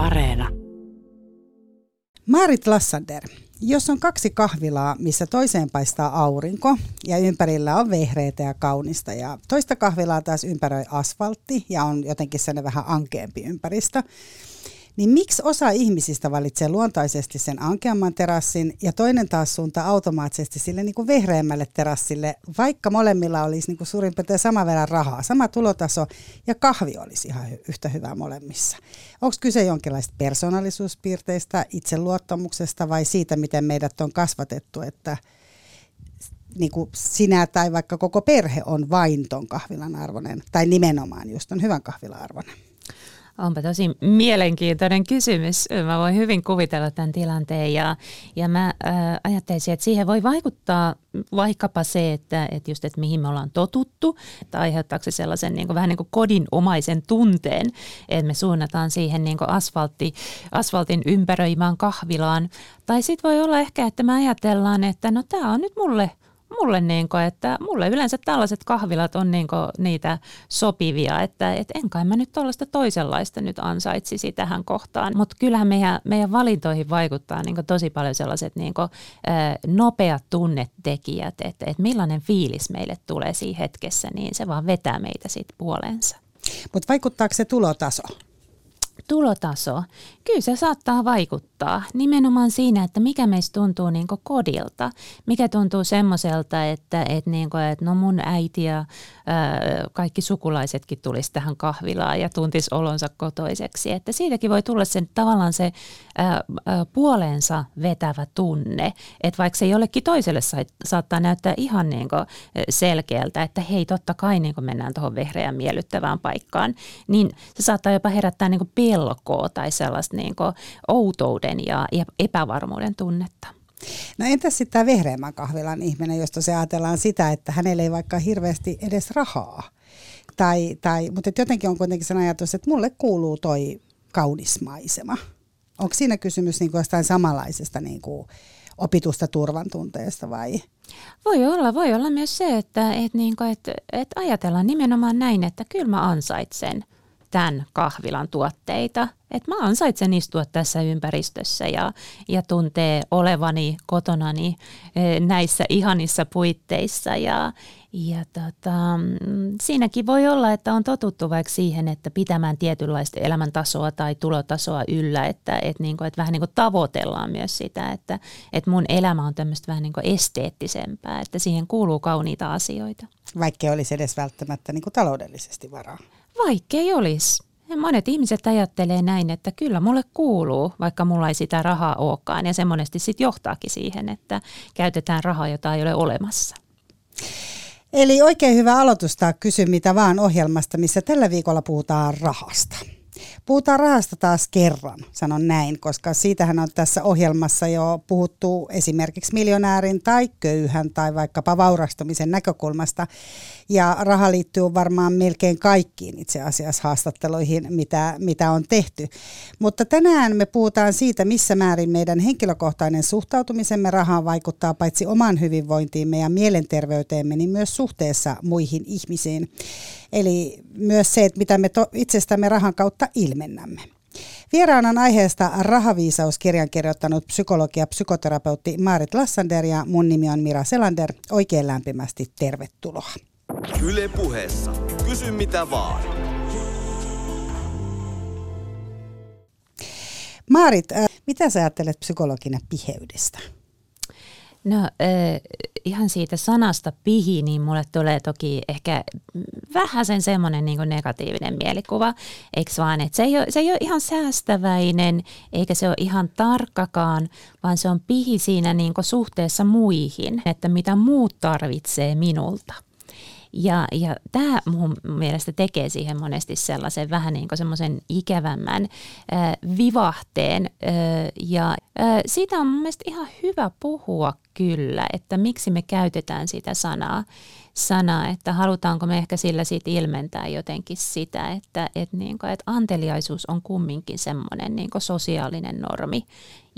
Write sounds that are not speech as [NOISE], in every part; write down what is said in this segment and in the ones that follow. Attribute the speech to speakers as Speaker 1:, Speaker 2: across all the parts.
Speaker 1: Areena.
Speaker 2: Maarit Lassander, jos on kaksi kahvilaa, missä toiseen paistaa aurinko ja ympärillä on vehreitä ja kaunista ja toista kahvilaa taas ympäröi asfaltti ja on jotenkin sellainen vähän ankeampi ympäristö, niin miksi osa ihmisistä valitsee luontaisesti sen ankeamman terassin ja toinen taas suuntaa automaattisesti sille niin kuin vehreämmälle terassille, vaikka molemmilla olisi niin kuin suurin piirtein sama verran rahaa, sama tulotaso ja kahvi olisi ihan yhtä hyvä molemmissa. Onko kyse jonkinlaista persoonallisuuspiirteistä, itseluottamuksesta vai siitä, miten meidät on kasvatettu, että niin kuin sinä tai vaikka koko perhe on vain ton kahvilan arvoinen, tai nimenomaan just on hyvän kahvilan arvoinen?
Speaker 3: Onpa tosi mielenkiintoinen kysymys. Mä voin hyvin kuvitella tämän tilanteen ja, ja mä äh, ajattelisin, että siihen voi vaikuttaa vaikkapa se, että, että just, että mihin me ollaan totuttu, että aiheuttaako se sellaisen niin kuin, vähän niin kuin kodinomaisen tunteen, että me suunnataan siihen niin kuin asfaltti, asfaltin ympäröimään kahvilaan. Tai sitten voi olla ehkä, että me ajatellaan, että no tämä on nyt mulle mulle, niin kuin, että mulle yleensä tällaiset kahvilat on niin kuin, niitä sopivia, että et en kai mä nyt tuollaista toisenlaista nyt ansaitsisi tähän kohtaan. Mutta kyllähän meidän, meidän valintoihin vaikuttaa niin kuin, tosi paljon sellaiset niin kuin, nopeat tunnetekijät, että et millainen fiilis meille tulee siinä hetkessä, niin se vaan vetää meitä sitten puoleensa.
Speaker 2: Mutta vaikuttaako se tulotaso?
Speaker 3: Tulotaso, kyllä se saattaa vaikuttaa nimenomaan siinä, että mikä meistä tuntuu niin kodilta, mikä tuntuu semmoiselta, että, että, niin kuin, että no mun äiti ja ää, kaikki sukulaisetkin tulisi tähän kahvilaan ja tuntis olonsa kotoiseksi, että siitäkin voi tulla sen tavallaan se ää, ää, puoleensa vetävä tunne, että vaikka se jollekin toiselle sa- saattaa näyttää ihan niin kuin selkeältä, että hei totta kai niin kuin mennään tuohon vehreään miellyttävään paikkaan, niin se saattaa jopa herättää niin kuin pelkoa tai sellaista niin kuin outouden ja epävarmuuden tunnetta.
Speaker 2: No entäs sitten tämä vehreämmän kahvilan ihminen, josta se ajatellaan sitä, että hänellä ei vaikka hirveästi edes rahaa. Tai, tai, mutta jotenkin on kuitenkin sen ajatus, että mulle kuuluu toi kaunis maisema. Onko siinä kysymys niin kuin jostain samanlaisesta niin kuin opitusta turvan tunteesta vai?
Speaker 3: Voi olla, voi olla myös se, että, että, niin kuin, että, että ajatellaan nimenomaan näin, että kyllä mä ansaitsen – tämän kahvilan tuotteita. Että mä ansaitsen istua tässä ympäristössä ja, ja tuntee olevani kotonani e, näissä ihanissa puitteissa. Ja, ja tota, siinäkin voi olla, että on totuttu vaikka siihen, että pitämään tietynlaista elämäntasoa tai tulotasoa yllä, että, että, niin kuin, että vähän niin kuin tavoitellaan myös sitä, että, että mun elämä on tämmöistä vähän niin kuin esteettisempää, että siihen kuuluu kauniita asioita.
Speaker 2: Vaikka olisi edes välttämättä niin kuin taloudellisesti varaa.
Speaker 3: Vaikkei olisi. Monet ihmiset ajattelee näin, että kyllä mulle kuuluu, vaikka mulla ei sitä rahaa olekaan. Ja se monesti sitten johtaakin siihen, että käytetään rahaa, jota ei ole olemassa.
Speaker 2: Eli oikein hyvä aloitus kysy mitä vaan ohjelmasta, missä tällä viikolla puhutaan rahasta. Puhutaan rahasta taas kerran, sanon näin, koska siitähän on tässä ohjelmassa jo puhuttu esimerkiksi miljonäärin tai köyhän tai vaikkapa vaurastumisen näkökulmasta. Ja raha liittyy varmaan melkein kaikkiin itse asiassa haastatteluihin, mitä, mitä on tehty. Mutta tänään me puhutaan siitä, missä määrin meidän henkilökohtainen suhtautumisemme rahaan vaikuttaa paitsi omaan hyvinvointiimme ja mielenterveyteemme, niin myös suhteessa muihin ihmisiin. Eli myös se, että mitä me to, itsestämme rahan kautta ilmennämme. Vieraan on aiheesta Rahaviisauskirjan kirjoittanut psykologi ja psykoterapeutti Maarit Lassander ja mun nimi on Mira Selander. Oikein lämpimästi tervetuloa. Yle puheessa. Kysy mitä vaan. Maarit, äh, mitä sä ajattelet psykologina piheydestä?
Speaker 3: No äh, ihan siitä sanasta pihi, niin mulle tulee toki ehkä vähän sen semmoinen niin negatiivinen mielikuva, eikö vaan, että se ei, ole, se ei ole ihan säästäväinen, eikä se ole ihan tarkkakaan, vaan se on pihi siinä niin suhteessa muihin, että mitä muut tarvitsee minulta. Ja, ja tämä mun mielestä tekee siihen monesti sellaisen vähän niin semmoisen ikävämmän äh, vivahteen. Äh, ja äh, siitä on mun mielestä ihan hyvä puhua kyllä, että miksi me käytetään sitä sanaa sana, että halutaanko me ehkä sillä siitä ilmentää jotenkin sitä, että, että, niin kuin, että anteliaisuus on kumminkin semmoinen niin sosiaalinen normi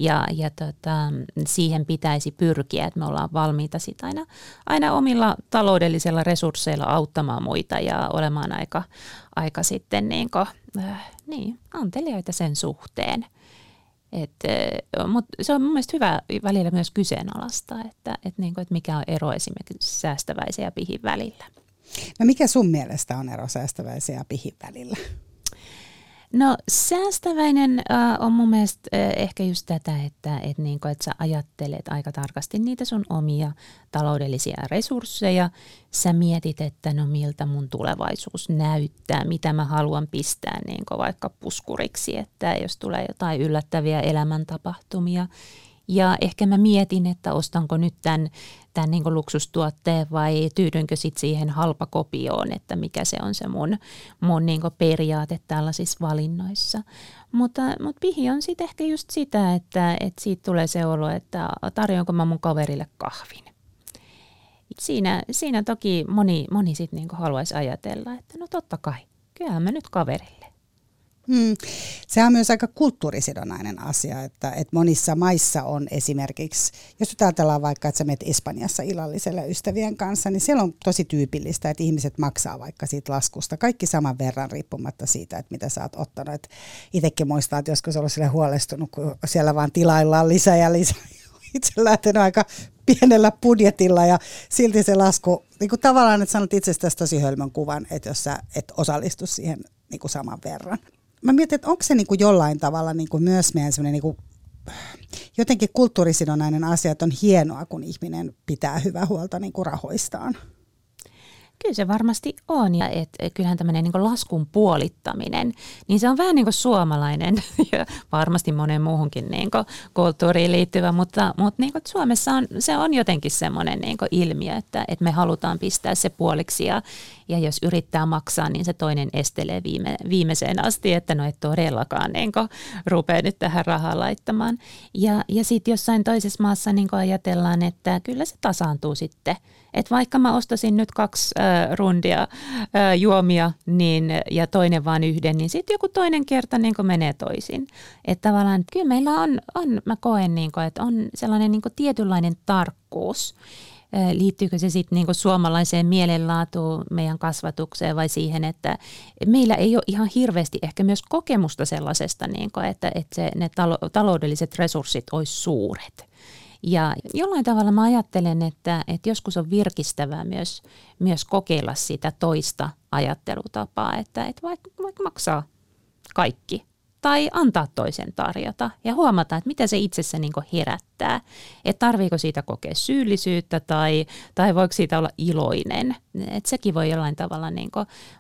Speaker 3: ja, ja tota, siihen pitäisi pyrkiä, että me ollaan valmiita sit aina, aina omilla taloudellisilla resursseilla auttamaan muita ja olemaan aika, aika sitten niin kuin, äh, niin, anteliaita sen suhteen. Mutta se on mun mielestä hyvä välillä myös kyseenalaistaa, että, et niinku, et mikä on ero esimerkiksi säästäväisen ja pihin välillä.
Speaker 2: No mikä sun mielestä on ero säästäväisen ja pihin välillä?
Speaker 3: No säästäväinen äh, on mun mielestä äh, ehkä just tätä, että et niinku, et sä ajattelet aika tarkasti niitä sun omia taloudellisia resursseja. Sä mietit, että no miltä mun tulevaisuus näyttää, mitä mä haluan pistää niinku vaikka puskuriksi, että jos tulee jotain yllättäviä elämäntapahtumia ja ehkä mä mietin, että ostanko nyt tämän, tämän niin luksustuotteen vai tyydynkö sitten siihen halpakopioon, että mikä se on se mun, mun niin periaate tällaisissa valinnoissa. Mutta, mutta pihi on sitten ehkä just sitä, että, että siitä tulee se olo, että tarjoanko mä mun kaverille kahvin. Siinä, siinä toki moni, moni sitten niin haluaisi ajatella, että no totta kai, kyllähän mä nyt kaverille.
Speaker 2: Hmm. Se on myös aika kulttuurisidonnainen asia, että, että monissa maissa on esimerkiksi, jos ajatellaan vaikka, että sä menet Espanjassa illalliselle ystävien kanssa, niin siellä on tosi tyypillistä, että ihmiset maksaa vaikka siitä laskusta kaikki saman verran riippumatta siitä, että mitä sä oot ottanut. Et itsekin muistaa, että joskus ollut sille huolestunut, kun siellä vaan tilaillaan lisää ja lisää. [LAUGHS] Itse lähtenyt aika pienellä budjetilla ja silti se lasku, niin kuin tavallaan, että sanot itsestäsi tosi hölmön kuvan, että jos sä et osallistu siihen niin kuin saman verran mä mietin, että onko se niin kuin jollain tavalla niin kuin myös meidän semmoinen niin kuin jotenkin kulttuurisidonnainen asia, että on hienoa, kun ihminen pitää hyvää huolta niin kuin rahoistaan.
Speaker 3: Kyllä se varmasti on ja et, kyllähän tämmöinen niin laskun puolittaminen, niin se on vähän niin kuin suomalainen [LAUGHS] ja varmasti monen muuhunkin niin kuin kulttuuriin liittyvä, mutta, mutta niin kuin Suomessa on, se on jotenkin semmoinen niin ilmiö, että, että me halutaan pistää se puoliksi ja, ja jos yrittää maksaa, niin se toinen estelee viime, viimeiseen asti, että no et todellakaan niin rupea nyt tähän rahaa laittamaan. Ja, ja sitten jossain toisessa maassa niin ajatellaan, että kyllä se tasaantuu sitten – että vaikka mä ostasin nyt kaksi äh, rundia äh, juomia niin, ja toinen vaan yhden, niin sitten joku toinen kerta niin menee toisin. Että tavallaan kyllä meillä on, on mä koen, niin kuin, että on sellainen niin tietynlainen tarkkuus. Liittyykö se sitten niin suomalaiseen mielenlaatuun, meidän kasvatukseen vai siihen, että meillä ei ole ihan hirveästi ehkä myös kokemusta sellaisesta, niin kuin, että, että se, ne taloudelliset resurssit olisi suuret. Ja jollain tavalla mä ajattelen, että, että joskus on virkistävää myös, myös kokeilla sitä toista ajattelutapaa, että, että vaikka, vaikka maksaa kaikki tai antaa toisen tarjota ja huomata, että mitä se itsessä niin herättää. Että tarviiko siitä kokea syyllisyyttä tai, tai voiko siitä olla iloinen. Että sekin voi jollain tavalla niin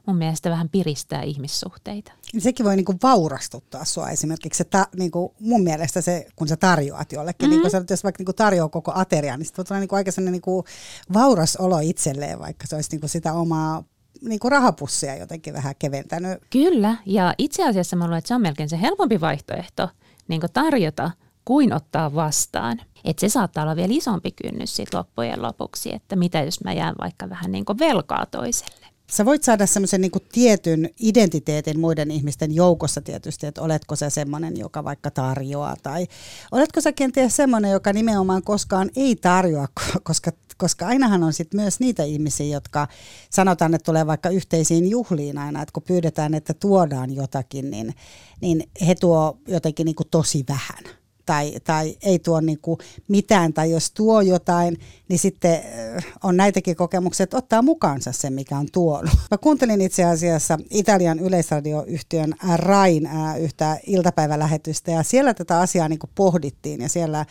Speaker 3: mun mielestä vähän piristää ihmissuhteita.
Speaker 2: Sekin voi niin kuin vaurastuttaa sua esimerkiksi. Se ta, niin kuin mun mielestä se, kun sä tarjoat jollekin, mm-hmm. niin kuin jos vaikka niin kuin tarjoaa koko aterian, niin sitten tulee niin kuin aika sellainen niin kuin vauras olo itselleen, vaikka se olisi niin kuin sitä omaa niin kuin rahapussia jotenkin vähän keventänyt.
Speaker 3: Kyllä, ja itse asiassa mä luulen, että se on melkein se helpompi vaihtoehto niin kuin tarjota kuin ottaa vastaan. Et se saattaa olla vielä isompi kynnys sit loppujen lopuksi, että mitä jos mä jään vaikka vähän niin kuin velkaa toiselle.
Speaker 2: Sä voit saada semmoisen niin tietyn identiteetin muiden ihmisten joukossa tietysti, että oletko sä semmoinen, joka vaikka tarjoaa, tai oletko sä kenties semmoinen, joka nimenomaan koskaan ei tarjoa, koska, koska ainahan on sitten myös niitä ihmisiä, jotka sanotaan, että tulee vaikka yhteisiin juhliin aina, että kun pyydetään, että tuodaan jotakin, niin, niin he tuo jotenkin niin tosi vähän tai, tai ei tuo niin kuin mitään, tai jos tuo jotain, niin sitten äh, on näitäkin kokemuksia, että ottaa mukaansa sen, mikä on tuonut. Mä kuuntelin itse asiassa Italian yleisradioyhtiön Rain äh, yhtä iltapäivälähetystä, ja siellä tätä asiaa niin kuin pohdittiin, ja siellä äh,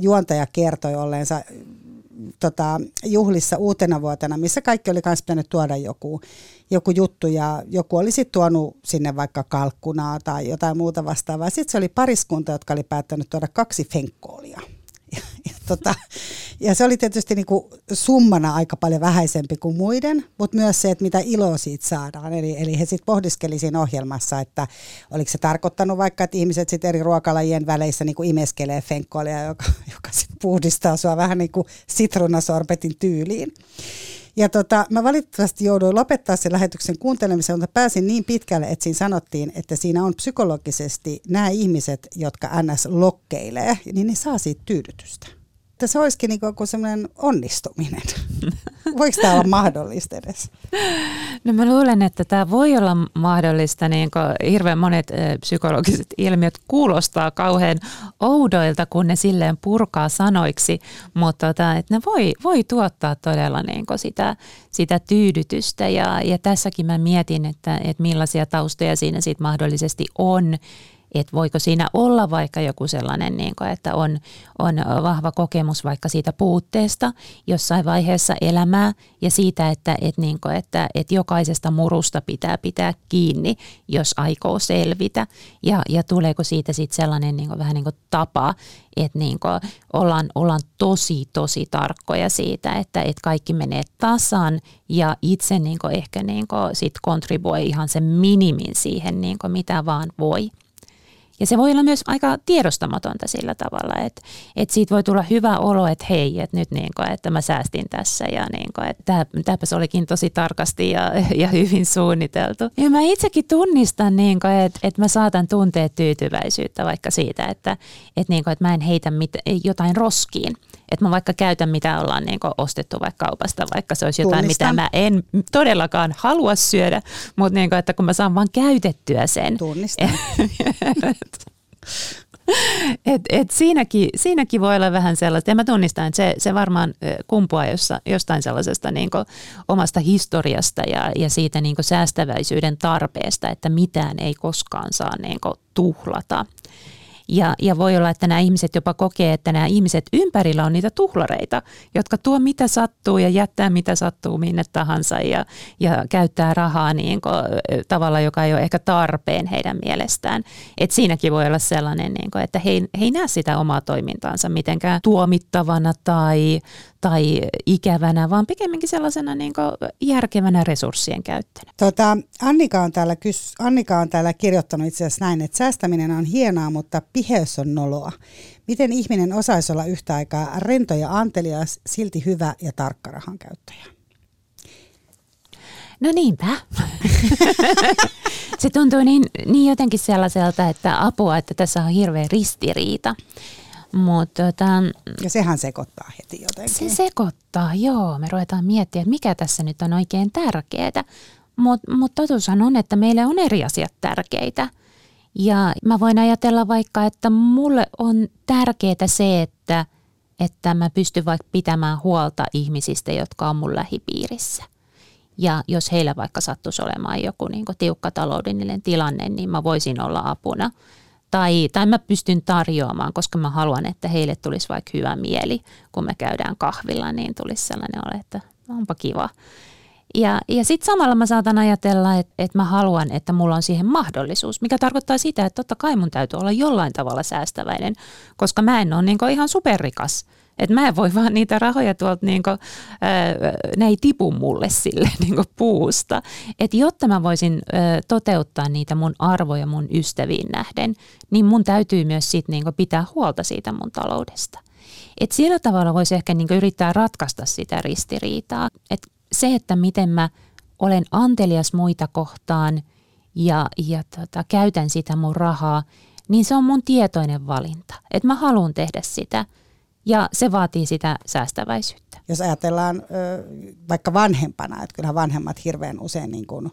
Speaker 2: juontaja kertoi olleensa tota, juhlissa uutena vuotena, missä kaikki oli myös pitänyt tuoda joku, joku juttu ja joku oli sitten tuonut sinne vaikka kalkkunaa tai jotain muuta vastaavaa. Sitten se oli pariskunta, jotka oli päättänyt tuoda kaksi fenkkoolia. [LAUGHS] Ja, tota, ja se oli tietysti niin kuin summana aika paljon vähäisempi kuin muiden, mutta myös se, että mitä iloa siitä saadaan. Eli, eli he sitten pohdiskeli siinä ohjelmassa, että oliko se tarkoittanut vaikka, että ihmiset sitten eri ruokalajien väleissä niin kuin imeskelee fenkkoolia, joka, [LAUGHS] joka sitten puhdistaa sua vähän niin kuin sitruunasorbetin tyyliin. Ja tota, mä valitettavasti jouduin lopettaa sen lähetyksen kuuntelemisen, mutta pääsin niin pitkälle, että siinä sanottiin, että siinä on psykologisesti nämä ihmiset, jotka NS lokkeilee, niin ne saa siitä tyydytystä että se olisikin niin kuin semmoinen onnistuminen. [LAUGHS] Voiko tämä olla mahdollista edes?
Speaker 3: No mä luulen, että tämä voi olla mahdollista. Niin hirveän monet psykologiset ilmiöt kuulostaa kauhean oudoilta, kun ne silleen purkaa sanoiksi, mutta tota, että ne voi, voi tuottaa todella niin sitä, sitä tyydytystä. Ja, ja tässäkin mä mietin, että, että millaisia taustoja siinä sitten mahdollisesti on että voiko siinä olla vaikka joku sellainen, niin kuin, että on, on vahva kokemus vaikka siitä puutteesta jossain vaiheessa elämää ja siitä, että, että, niin kuin, että, että jokaisesta murusta pitää pitää kiinni, jos aikoo selvitä ja, ja tuleeko siitä sitten sellainen niin kuin, vähän niin kuin tapa, että niin kuin ollaan, ollaan tosi, tosi tarkkoja siitä, että, että kaikki menee tasan ja itse niin kuin ehkä niin kuin sit kontribuoi ihan sen minimin siihen, niin kuin mitä vaan voi. Ja se voi olla myös aika tiedostamatonta sillä tavalla, että, että siitä voi tulla hyvä olo, että hei, että nyt niin kuin, että mä säästin tässä ja niin kuin, että tämäpäs olikin tosi tarkasti ja, [LAUGHS] ja hyvin suunniteltu. Ja mä itsekin tunnistan, niin kuin, että, että mä saatan tuntea tyytyväisyyttä vaikka siitä, että, että, niin kuin, että mä en heitä mit, jotain roskiin että mä vaikka käytän mitä ollaan niin ostettu vaikka kaupasta, vaikka se olisi jotain, Tunnistan. mitä mä en todellakaan halua syödä, mutta niin kuin, että kun mä saan vaan käytettyä sen.
Speaker 2: Tunnistan. [LAUGHS] [LAUGHS]
Speaker 3: Et, et siinäkin, siinäkin voi olla vähän sellaista, ja mä tunnistan, että se, se varmaan kumpuaa jossa, jostain sellaisesta niin omasta historiasta ja, ja siitä niin säästäväisyyden tarpeesta, että mitään ei koskaan saa niin tuhlata. Ja, ja voi olla, että nämä ihmiset jopa kokee, että nämä ihmiset ympärillä on niitä tuhlareita, jotka tuo mitä sattuu ja jättää mitä sattuu minne tahansa ja, ja käyttää rahaa niin kuin, tavalla, joka ei ole ehkä tarpeen heidän mielestään. Et siinäkin voi olla sellainen, niin kuin, että he, he ei näe sitä omaa toimintaansa mitenkään tuomittavana tai, tai ikävänä, vaan pikemminkin sellaisena niin järkevänä resurssien käyttönä.
Speaker 2: Tota, Annika, on täällä kys- Annika on täällä kirjoittanut itse asiassa näin, että säästäminen on hienoa, mutta piheys on noloa. Miten ihminen osaisi olla yhtä aikaa rento ja antelias, silti hyvä ja tarkka rahan käyttäjä?
Speaker 3: No niinpä. [LAUGHS] Se tuntuu niin, niin jotenkin sellaiselta, että apua, että tässä on hirveä ristiriita.
Speaker 2: Mut, tota, ja sehän sekoittaa heti jotenkin.
Speaker 3: Se sekoittaa, joo. Me ruvetaan miettimään, että mikä tässä nyt on oikein tärkeää. Mutta mut totuushan on, että meille on eri asiat tärkeitä. Ja mä voin ajatella vaikka, että mulle on tärkeää se, että, että mä pystyn vaikka pitämään huolta ihmisistä, jotka on mun lähipiirissä. Ja jos heillä vaikka sattuisi olemaan joku niin tiukka taloudellinen tilanne, niin mä voisin olla apuna – tai, tai mä pystyn tarjoamaan, koska mä haluan, että heille tulisi vaikka hyvä mieli, kun me käydään kahvilla, niin tulisi sellainen ole, että onpa kiva. Ja, ja sitten samalla mä saatan ajatella, että, että mä haluan, että mulla on siihen mahdollisuus, mikä tarkoittaa sitä, että totta kai mun täytyy olla jollain tavalla säästäväinen, koska mä en ole niin ihan superrikas – että mä en voi vaan niitä rahoja tuolta, niin kuin, ne ei tipu mulle sille [LAUGHS] niin puusta. Että jotta mä voisin toteuttaa niitä mun arvoja mun ystäviin nähden, niin mun täytyy myös sit niin pitää huolta siitä mun taloudesta. Et sillä tavalla voisi ehkä niin yrittää ratkaista sitä ristiriitaa. Et se, että miten mä olen antelias muita kohtaan ja, ja tota, käytän sitä mun rahaa, niin se on mun tietoinen valinta. Että mä haluan tehdä sitä – ja se vaatii sitä säästäväisyyttä.
Speaker 2: Jos ajatellaan vaikka vanhempana, että kyllähän vanhemmat hirveän usein niin kuin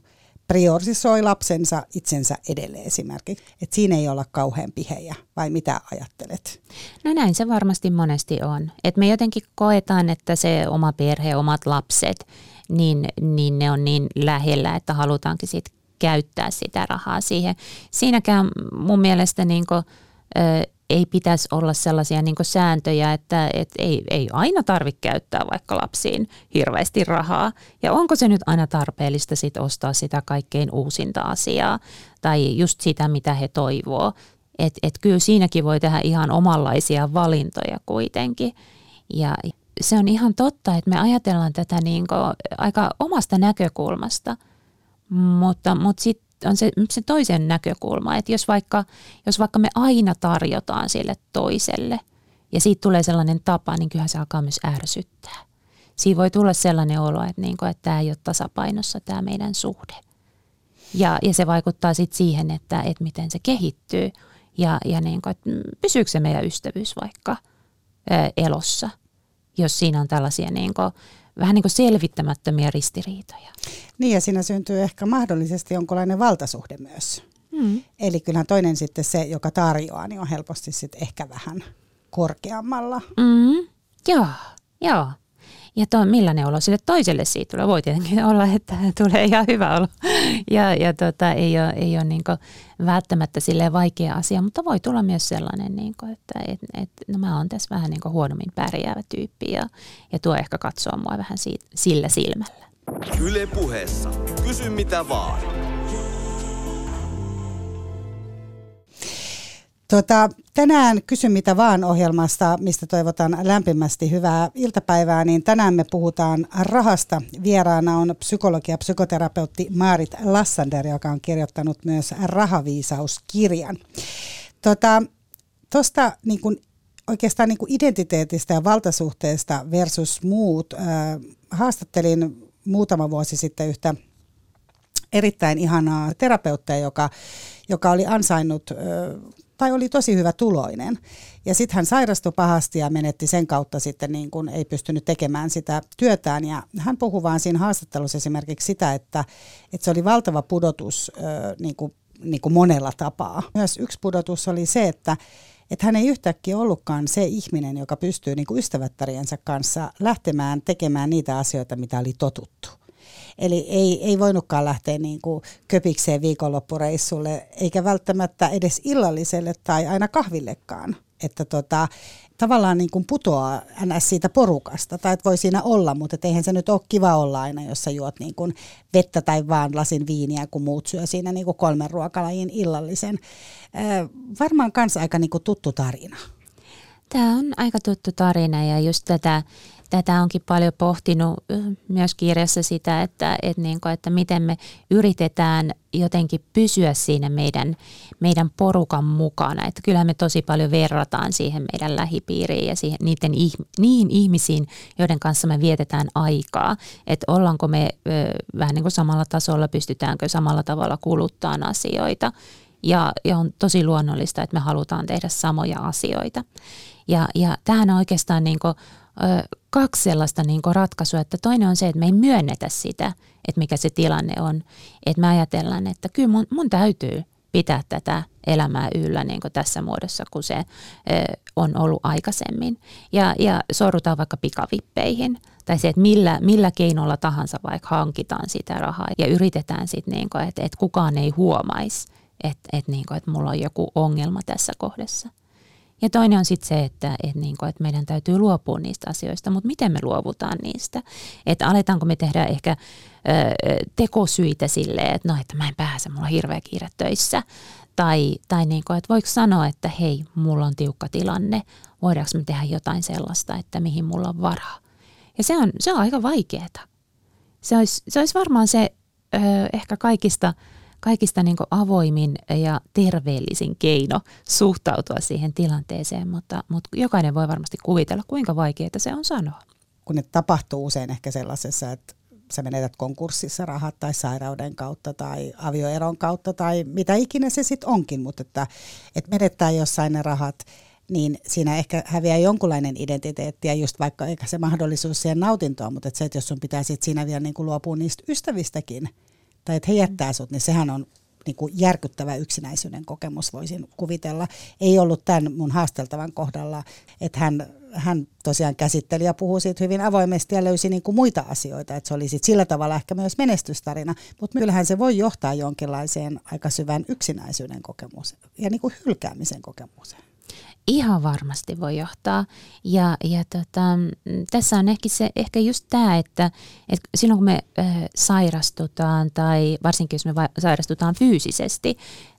Speaker 2: priorisoi lapsensa itsensä edelleen esimerkiksi. Että siinä ei olla kauhean pihejä, vai mitä ajattelet?
Speaker 3: No näin se varmasti monesti on. Että me jotenkin koetaan, että se oma perhe, omat lapset, niin, niin ne on niin lähellä, että halutaankin sitten käyttää sitä rahaa siihen. Siinäkään mun mielestä niin kuin, ei pitäisi olla sellaisia niin sääntöjä, että et ei, ei aina tarvitse käyttää vaikka lapsiin hirveästi rahaa. Ja onko se nyt aina tarpeellista sit ostaa sitä kaikkein uusinta asiaa tai just sitä, mitä he toivoo. Että et kyllä siinäkin voi tehdä ihan omanlaisia valintoja kuitenkin. Ja se on ihan totta, että me ajatellaan tätä niin aika omasta näkökulmasta, mutta, mutta sitten on se, se toisen näkökulma, että jos vaikka, jos vaikka me aina tarjotaan sille toiselle ja siitä tulee sellainen tapa, niin kyllähän se alkaa myös ärsyttää. Siinä voi tulla sellainen olo, että, niin kuin, että tämä ei ole tasapainossa tämä meidän suhde. Ja, ja se vaikuttaa sitten siihen, että, että miten se kehittyy ja, ja niin kuin, että pysyykö se meidän ystävyys vaikka ää, elossa – jos siinä on tällaisia niin kuin, vähän niin kuin selvittämättömiä ristiriitoja.
Speaker 2: Niin ja siinä syntyy ehkä mahdollisesti jonkinlainen valtasuhde myös. Mm. Eli kyllähän toinen sitten se, joka tarjoaa, niin on helposti sitten ehkä vähän korkeammalla.
Speaker 3: Mm. Joo, joo. Ja to, millainen olo sille toiselle siitä tulee. Voi tietenkin [LAUGHS] olla, että tulee ihan hyvä olo. Ja, ja tota, ei ole, ei ole niin välttämättä sille vaikea asia, mutta voi tulla myös sellainen, niin kuin, että et, et, no mä oon tässä vähän niin huonommin pärjäävä tyyppi ja, ja tuo ehkä katsoo mua vähän siitä, sillä silmällä. Yle puheessa. Kysy mitä vaan.
Speaker 2: Tota, tänään Kysy mitä vaan ohjelmasta, mistä toivotan lämpimästi hyvää iltapäivää, niin tänään me puhutaan rahasta. Vieraana on psykologi ja psykoterapeutti Maarit Lassander, joka on kirjoittanut myös rahaviisauskirjan. Tuosta tota, niin kun, oikeastaan niin kuin identiteetistä ja valtasuhteesta versus muut. Äh, haastattelin muutama vuosi sitten yhtä erittäin ihanaa terapeuttia, joka, joka oli ansainnut tai oli tosi hyvä tuloinen. Ja sitten hän sairastui pahasti ja menetti sen kautta sitten niin kuin ei pystynyt tekemään sitä työtään. Ja hän puhui vaan siinä haastattelussa esimerkiksi sitä, että, että se oli valtava pudotus niin kuin, niin kuin monella tapaa. Myös yksi pudotus oli se, että, että hän ei yhtäkkiä ollutkaan se ihminen, joka pystyy niin kuin ystävättäriensä kanssa lähtemään tekemään niitä asioita, mitä oli totuttu. Eli ei, ei voinutkaan lähteä niin kuin köpikseen viikonloppureissulle, eikä välttämättä edes illalliselle tai aina kahvillekaan. Että tota, tavallaan niin kuin putoaa ns. siitä porukasta, tai että voi siinä olla, mutta eihän se nyt ole kiva olla aina, jos sä juot niin kuin vettä tai vaan lasin viiniä, kun muut syö siinä niin kuin kolmen ruokalajin illallisen. Äh, varmaan kanssa aika niin kuin tuttu tarina.
Speaker 3: Tämä on aika tuttu tarina ja just tätä tätä onkin paljon pohtinut myös kirjassa sitä, että, että, niin kuin, että miten me yritetään jotenkin pysyä siinä meidän, meidän porukan mukana. Että kyllähän me tosi paljon verrataan siihen meidän lähipiiriin ja siihen, niiden, niihin ihmisiin, joiden kanssa me vietetään aikaa. Että ollaanko me vähän niin kuin samalla tasolla, pystytäänkö samalla tavalla kuluttaa asioita. Ja, ja on tosi luonnollista, että me halutaan tehdä samoja asioita. Ja, ja tähän on oikeastaan niin kuin kaksi sellaista niin ratkaisua, että toinen on se, että me ei myönnetä sitä, että mikä se tilanne on. Että me ajatellaan, että kyllä mun, mun täytyy pitää tätä elämää yllä niin kuin tässä muodossa, kun se on ollut aikaisemmin. Ja, ja sorrutaan vaikka pikavippeihin tai se, että millä, millä keinolla tahansa vaikka hankitaan sitä rahaa ja yritetään sitten, niin kuin, että, että kukaan ei huomaisi, että, että, niin kuin, että mulla on joku ongelma tässä kohdassa. Ja toinen on sitten se, että, että, niin kuin, että meidän täytyy luopua niistä asioista, mutta miten me luovutaan niistä? Että aletaanko me tehdä ehkä ö, tekosyitä silleen, että no, että mä en pääse, mulla on hirveä kiire töissä. Tai, tai niin kuin, että voiko sanoa, että hei, mulla on tiukka tilanne, voidaanko me tehdä jotain sellaista, että mihin mulla on varaa. Ja se on, se on aika vaikeaa. Se olisi, se olisi varmaan se ö, ehkä kaikista – kaikista niin avoimin ja terveellisin keino suhtautua siihen tilanteeseen, mutta, mutta jokainen voi varmasti kuvitella, kuinka vaikeaa se on sanoa.
Speaker 2: Kun ne tapahtuu usein ehkä sellaisessa, että sä menetät konkurssissa rahat tai sairauden kautta tai avioeron kautta tai mitä ikinä se sitten onkin, mutta että, että menettää jossain ne rahat, niin siinä ehkä häviää jonkunlainen identiteetti ja just vaikka eikä se mahdollisuus siihen nautintoon, mutta että se, että jos sun pitää sit siinä vielä niin kuin luopua niistä ystävistäkin, tai että he jättää sut, niin sehän on niin kuin järkyttävä yksinäisyyden kokemus, voisin kuvitella. Ei ollut tämän mun haasteltavan kohdalla, että hän, hän tosiaan käsitteli ja puhui siitä hyvin avoimesti ja löysi niin kuin muita asioita, että se oli sit sillä tavalla ehkä myös menestystarina, mutta kyllähän se voi johtaa jonkinlaiseen aika syvään yksinäisyyden kokemukseen ja niin kuin hylkäämisen kokemukseen.
Speaker 3: Ihan varmasti voi johtaa. Ja, ja tota, tässä on ehkä, se, ehkä just tämä, että, että silloin kun me ö, sairastutaan tai varsinkin jos me va- sairastutaan fyysisesti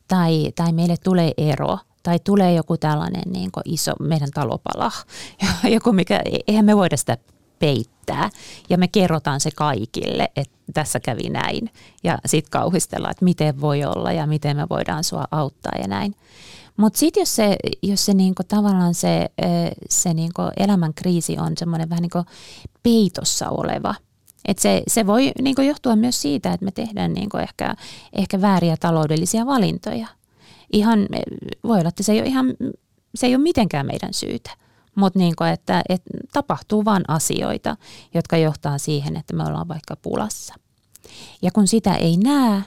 Speaker 3: tai, tai meille tulee ero tai tulee joku tällainen niin iso meidän talopala, [LAUGHS] joku mikä, eihän me voida sitä peittää ja me kerrotaan se kaikille, että tässä kävi näin ja sitten kauhistellaan, että miten voi olla ja miten me voidaan sua auttaa ja näin. Mutta sitten jos se, jos se niinku, tavallaan se, se niinku elämän kriisi on semmoinen vähän niinku peitossa oleva, et se, se voi niinku johtua myös siitä, että me tehdään niinku ehkä, ehkä vääriä taloudellisia valintoja. Ihan, voi olla, että se ei ole, ihan, se ei ole mitenkään meidän syytä, mutta niin että, että tapahtuu vain asioita, jotka johtaa siihen, että me ollaan vaikka pulassa. Ja kun sitä ei näe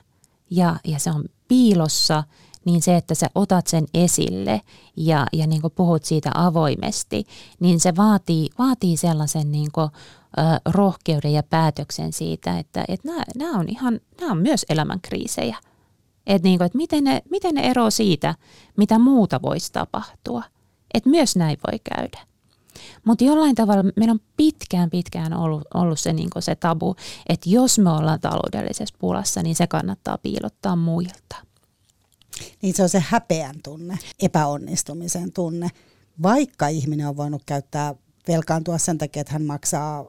Speaker 3: ja, ja se on piilossa, niin se, että sä otat sen esille ja, ja niin puhut siitä avoimesti, niin se vaatii, vaatii sellaisen niin kuin, ö, rohkeuden ja päätöksen siitä, että, että nämä, nämä, on ihan, nämä on myös elämän kriisejä. Että niin kuin, että miten, ne, miten ne eroaa siitä, mitä muuta voisi tapahtua. Että myös näin voi käydä. Mutta jollain tavalla meillä on pitkään pitkään ollut, ollut se, niin se tabu, että jos me ollaan taloudellisessa pulassa, niin se kannattaa piilottaa muilta.
Speaker 2: Niin se on se häpeän tunne, epäonnistumisen tunne. Vaikka ihminen on voinut käyttää velkaantua sen takia, että hän maksaa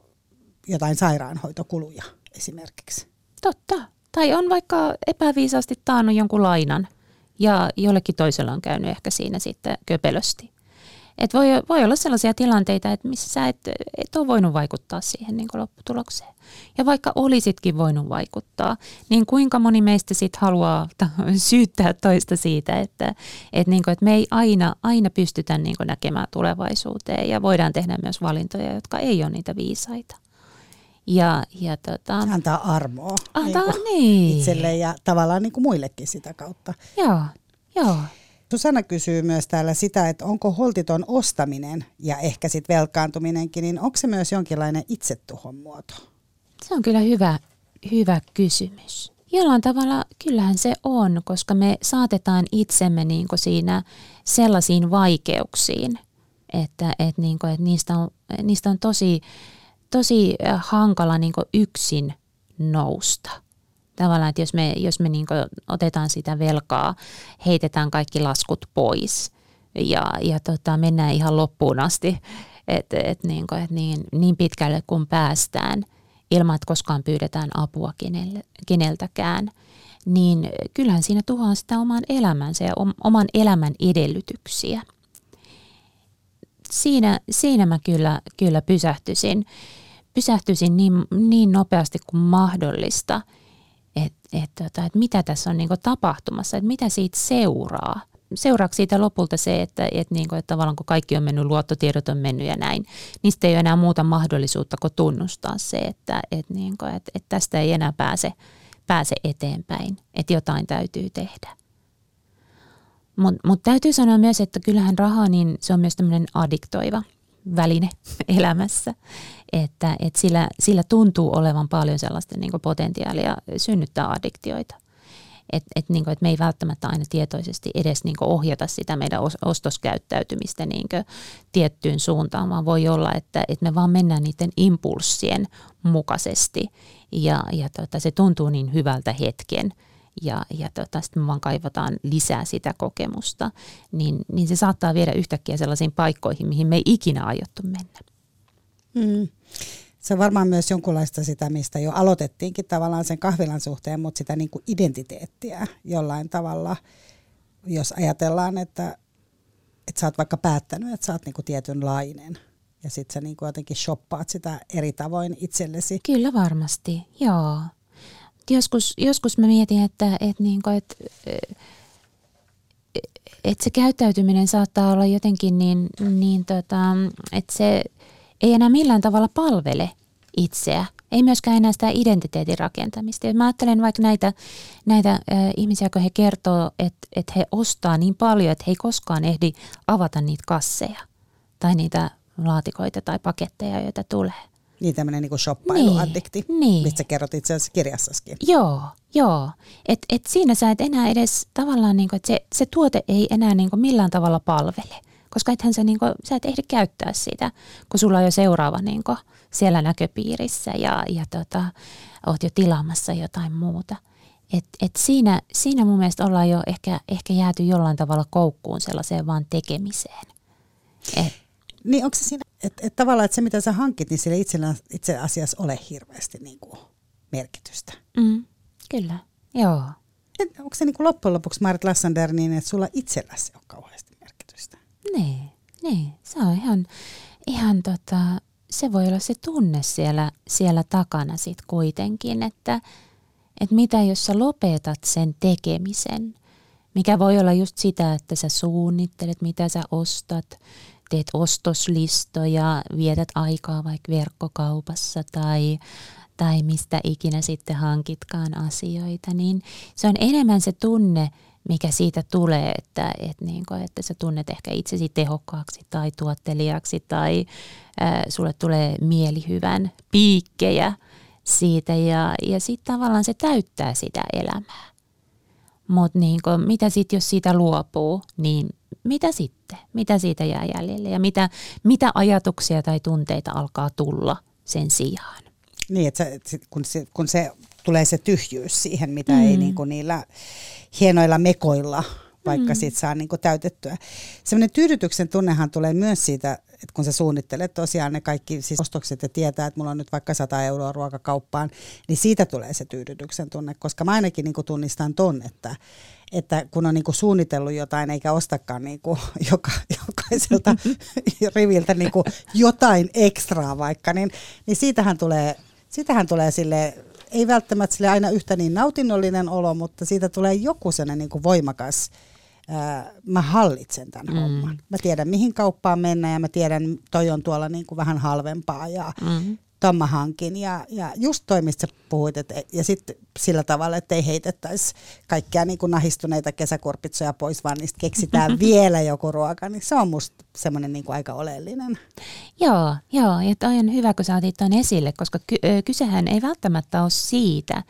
Speaker 2: jotain sairaanhoitokuluja esimerkiksi.
Speaker 3: Totta. Tai on vaikka epäviisaasti taannut jonkun lainan ja jollekin toisella on käynyt ehkä siinä sitten köpelösti. Et voi, voi olla sellaisia tilanteita, että missä sä et, et ole voinut vaikuttaa siihen niin lopputulokseen. Ja vaikka olisitkin voinut vaikuttaa, niin kuinka moni meistä sitten haluaa syyttää toista siitä, että, että, niin kuin, että me ei aina, aina pystytä niin näkemään tulevaisuuteen ja voidaan tehdä myös valintoja, jotka ei ole niitä viisaita.
Speaker 2: Ja, ja tota, antaa armoa
Speaker 3: antaa, niin niin.
Speaker 2: itselle ja tavallaan niin kuin muillekin sitä kautta.
Speaker 3: Joo, joo.
Speaker 2: Susanna kysyy myös täällä sitä, että onko holtiton ostaminen ja ehkä sitten velkaantuminenkin, niin onko se myös jonkinlainen itsetuhon muoto?
Speaker 3: Se on kyllä hyvä, hyvä kysymys. Jollain tavalla kyllähän se on, koska me saatetaan itsemme niin siinä sellaisiin vaikeuksiin, että, että, niin kuin, että niistä, on, niistä on tosi, tosi hankala niin yksin nousta tavallaan, että jos me, jos me niin otetaan sitä velkaa, heitetään kaikki laskut pois ja, ja tota, mennään ihan loppuun asti, että et niin, et niin, niin pitkälle kun päästään ilman, että koskaan pyydetään apua kenelle, keneltäkään, niin kyllähän siinä tuhoaa sitä oman elämänsä ja oman elämän edellytyksiä. Siinä, siinä mä kyllä, kyllä pysähtyisin, pysähtyisin niin, niin nopeasti kuin mahdollista – että et, tota, et mitä tässä on niinku tapahtumassa, että mitä siitä seuraa. Seuraako siitä lopulta se, että, et niinku, että tavallaan kun kaikki on mennyt, luottotiedot on mennyt ja näin, niin ei ole enää muuta mahdollisuutta kuin tunnustaa se, että et niinku, et, et tästä ei enää pääse, pääse eteenpäin, että jotain täytyy tehdä. Mutta mut täytyy sanoa myös, että kyllähän raha, niin se on myös tämmöinen addiktoiva väline elämässä että, että sillä, sillä tuntuu olevan paljon sellaista niin potentiaalia synnyttää addiktioita. Että et, niin et me ei välttämättä aina tietoisesti edes niin ohjata sitä meidän ostoskäyttäytymistä niin tiettyyn suuntaan, vaan voi olla, että, että me vaan mennään niiden impulssien mukaisesti ja, ja tota, se tuntuu niin hyvältä hetken ja, ja tota, sitten me vaan kaivataan lisää sitä kokemusta, niin, niin se saattaa viedä yhtäkkiä sellaisiin paikkoihin, mihin me ei ikinä aiottu mennä.
Speaker 2: Mm. Se on varmaan myös jonkunlaista sitä, mistä jo aloitettiinkin tavallaan sen kahvilan suhteen, mutta sitä niin kuin identiteettiä jollain tavalla, jos ajatellaan, että, että sä oot vaikka päättänyt, että sä oot niin kuin tietynlainen ja sitten sä niin kuin jotenkin shoppaat sitä eri tavoin itsellesi.
Speaker 3: Kyllä varmasti, joo. Joskus, joskus mä mietin, että, että, niin kuin, että, että se käyttäytyminen saattaa olla jotenkin niin, niin tota, että se ei enää millään tavalla palvele itseä. Ei myöskään enää sitä identiteetin rakentamista. Mä ajattelen vaikka näitä, näitä äh, ihmisiä, kun he kertoo, että, että he ostaa niin paljon, että he ei koskaan ehdi avata niitä kasseja tai niitä laatikoita tai paketteja, joita tulee.
Speaker 2: Niin tämmöinen niin shoppailuaddikti, niin, niin. mistä kerrot itse asiassa kirjassaskin.
Speaker 3: Joo, joo. Et, et siinä sä et enää edes tavallaan, niin kuin, että se, se tuote ei enää niin kuin millään tavalla palvele koska ethän sä, niin kuin, sä et ehdi käyttää sitä, kun sulla on jo seuraava niin kuin, siellä näköpiirissä ja, ja tota, oot jo tilaamassa jotain muuta. Et, et siinä, siinä mun mielestä ollaan jo ehkä, ehkä jääty jollain tavalla koukkuun sellaiseen vaan tekemiseen.
Speaker 2: Et, niin onko se siinä, että et tavallaan että se mitä sä hankit, niin sillä itsellä, itse asiassa ole hirveästi niin kuin merkitystä?
Speaker 3: Mm, kyllä, joo.
Speaker 2: Et onko se niin kuin loppujen lopuksi Marit Lassander niin, että sulla itselläsi on kauheasti
Speaker 3: niin, niin. Se on ihan, ihan tota, se voi olla se tunne siellä, siellä takana sit kuitenkin, että, että mitä jos sä lopetat sen tekemisen, mikä voi olla just sitä, että sä suunnittelet, mitä sä ostat, teet ostoslistoja, vietät aikaa vaikka verkkokaupassa tai, tai mistä ikinä sitten hankitkaan asioita, niin se on enemmän se tunne, mikä siitä tulee, että, että, niin kuin, että sä tunnet ehkä itsesi tehokkaaksi tai tuottelijaksi tai äh, sulle tulee mielihyvän piikkejä siitä ja, ja sitten tavallaan se täyttää sitä elämää. Mutta niin mitä sitten, jos siitä luopuu, niin mitä sitten? Mitä siitä jää jäljelle ja mitä, mitä ajatuksia tai tunteita alkaa tulla sen sijaan?
Speaker 2: Niin, että se, kun, se, kun se tulee se tyhjyys siihen, mitä mm. ei niin kuin niillä hienoilla mekoilla vaikka mm. siitä saa niin kuin täytettyä. Sellainen tyydytyksen tunnehan tulee myös siitä, että kun sä suunnittelet tosiaan ne kaikki siis ostokset ja tietää, että mulla on nyt vaikka 100 euroa ruokakauppaan, niin siitä tulee se tyydytyksen tunne, koska mä ainakin niin kuin tunnistan ton, että, että kun on niin kuin suunnitellut jotain eikä ostakaan niin kuin [LAUGHS] joka, jokaiselta [LAUGHS] riviltä niin kuin jotain ekstraa vaikka, niin, niin siitähän tulee, siitähän tulee sille ei välttämättä sille aina yhtä niin nautinnollinen olo, mutta siitä tulee joku sellainen niin kuin voimakas, ää, mä hallitsen tämän mm. homman. Mä tiedän mihin kauppaan mennä ja mä tiedän, toi on tuolla niin kuin vähän halvempaa ja mm ton mä hankin. Ja, ja just toi, mistä puhuit, et, ja sitten sillä tavalla, että ei heitettäisi kaikkia niin kuin nahistuneita kesäkorpitsoja pois, vaan niistä keksitään [LAUGHS] vielä joku ruoka, niin se on musta semmoinen niin kuin aika oleellinen.
Speaker 3: Joo, joo, ja toi on hyvä, kun sä otit ton esille, koska ky- kysehän ei välttämättä ole siitä,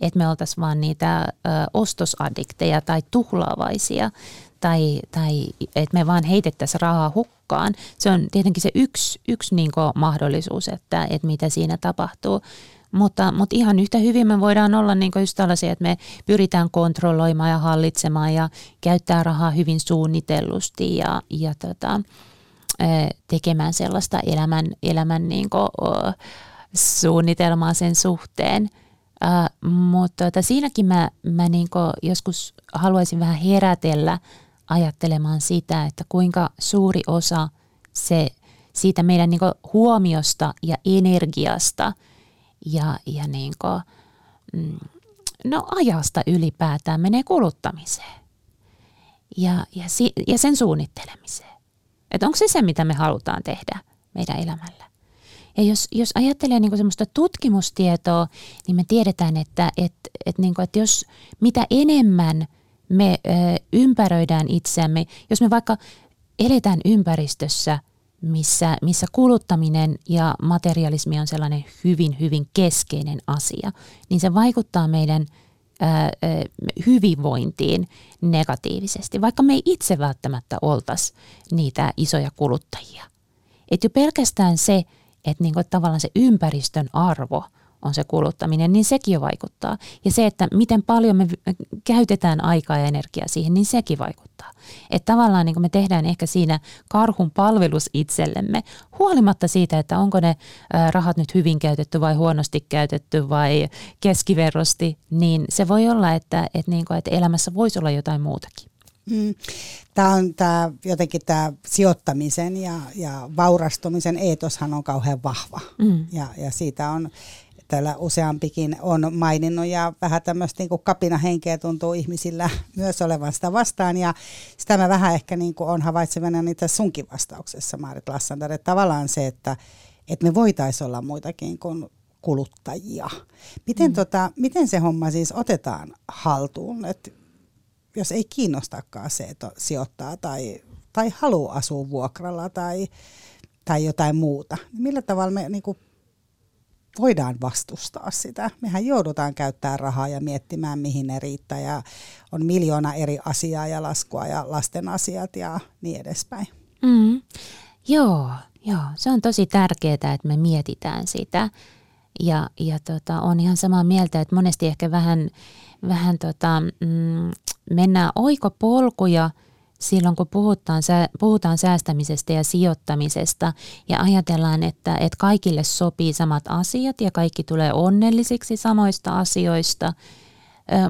Speaker 3: että me oltaisiin vaan niitä ostosaddikteja tai tuhlaavaisia, tai, tai että me vaan heitettäisiin rahaa hukkaan. Se on tietenkin se yksi, yksi niin mahdollisuus, että, että mitä siinä tapahtuu. Mutta, mutta ihan yhtä hyvin me voidaan olla niin just tällaisia, että me pyritään kontrolloimaan ja hallitsemaan ja käyttää rahaa hyvin suunnitellusti ja, ja tota, tekemään sellaista elämän, elämän niin kuin, suunnitelmaa sen suhteen. Uh, mutta tota, siinäkin mä, mä niin joskus haluaisin vähän herätellä ajattelemaan sitä, että kuinka suuri osa se, siitä meidän niin huomiosta ja energiasta ja, ja niin kuin, mm, no ajasta ylipäätään menee kuluttamiseen ja, ja, si, ja sen suunnittelemiseen. Että onko se se, mitä me halutaan tehdä meidän elämällä? Ja jos, jos ajattelee niin semmoista tutkimustietoa, niin me tiedetään, että, että, että, niin kuin, että jos mitä enemmän – me ö, ympäröidään itseämme, jos me vaikka eletään ympäristössä, missä, missä kuluttaminen ja materialismi on sellainen hyvin, hyvin keskeinen asia, niin se vaikuttaa meidän ö, hyvinvointiin negatiivisesti, vaikka me ei itse välttämättä oltaisi niitä isoja kuluttajia. Et jo pelkästään se, että niinku tavallaan se ympäristön arvo – on se kuluttaminen, niin sekin jo vaikuttaa. Ja se, että miten paljon me käytetään aikaa ja energiaa siihen, niin sekin vaikuttaa. Että tavallaan niin me tehdään ehkä siinä karhun palvelus itsellemme, huolimatta siitä, että onko ne rahat nyt hyvin käytetty vai huonosti käytetty vai keskiverrosti, niin se voi olla, että, että, niin kuin, että elämässä voisi olla jotain muutakin. Mm.
Speaker 2: Tämä on tämä, jotenkin tämä sijoittamisen ja, ja vaurastumisen eetoshan on kauhean vahva. Mm. Ja, ja siitä on täällä useampikin on maininnut ja vähän tämmöistä niin kapinahenkeä tuntuu ihmisillä [LAUGHS] myös olevan sitä vastaan ja sitä mä vähän ehkä niin kuin on havaitsevana niitä sunkin vastauksessa Maarit Lassander, että tavallaan se, että, että me voitaisiin olla muitakin kuin kuluttajia. Miten, mm. tota, miten se homma siis otetaan haltuun, että jos ei kiinnostakaan se, että sijoittaa tai, tai haluaa asua vuokralla tai, tai jotain muuta, niin millä tavalla me niin kuin voidaan vastustaa sitä. Mehän joudutaan käyttämään rahaa ja miettimään, mihin ne riittää ja on miljoona eri asiaa ja laskua ja lasten asiat ja niin edespäin.
Speaker 3: Mm. Joo, joo, se on tosi tärkeää, että me mietitään sitä. Ja, ja tota, on ihan samaa mieltä, että monesti ehkä vähän, vähän tota, mm, mennään oikopolkuja – silloin, kun puhutaan, puhutaan säästämisestä ja sijoittamisesta ja ajatellaan, että, että kaikille sopii samat asiat ja kaikki tulee onnellisiksi samoista asioista,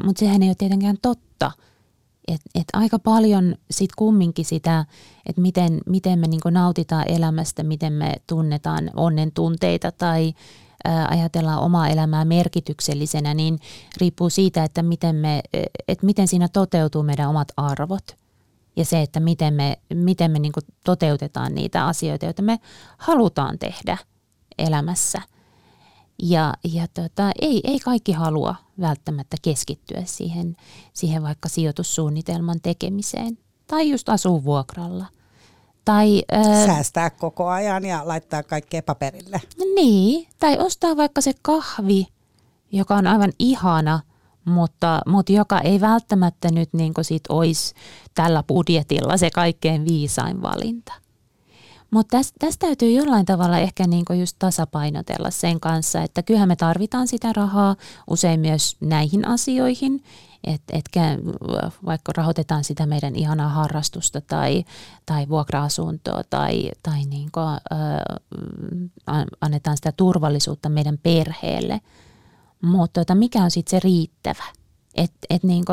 Speaker 3: mutta sehän ei ole tietenkään totta. Et, et aika paljon sit kumminkin sitä, että miten, miten me niinku nautitaan elämästä, miten me tunnetaan onnen tunteita tai ajatellaan omaa elämää merkityksellisenä, niin riippuu siitä, että miten, me, että miten siinä toteutuu meidän omat arvot – ja se, että miten me, miten me niin toteutetaan niitä asioita, joita me halutaan tehdä elämässä. Ja, ja tota, ei, ei kaikki halua välttämättä keskittyä siihen, siihen vaikka sijoitussuunnitelman tekemiseen tai just asuu vuokralla.
Speaker 2: Tai, ää, Säästää koko ajan ja laittaa kaikkea paperille.
Speaker 3: Niin, tai ostaa vaikka se kahvi, joka on aivan ihana, mutta, mutta joka ei välttämättä nyt niin sit olisi tällä budjetilla se kaikkein viisain valinta. Mutta tästä, tästä täytyy jollain tavalla ehkä niin just tasapainotella sen kanssa, että kyllähän me tarvitaan sitä rahaa usein myös näihin asioihin, että etkä, vaikka rahoitetaan sitä meidän ihanaa harrastusta tai, tai vuokra-asuntoa tai, tai niin kuin, annetaan sitä turvallisuutta meidän perheelle. Mutta tota, mikä on sitten se riittävä? Että et niin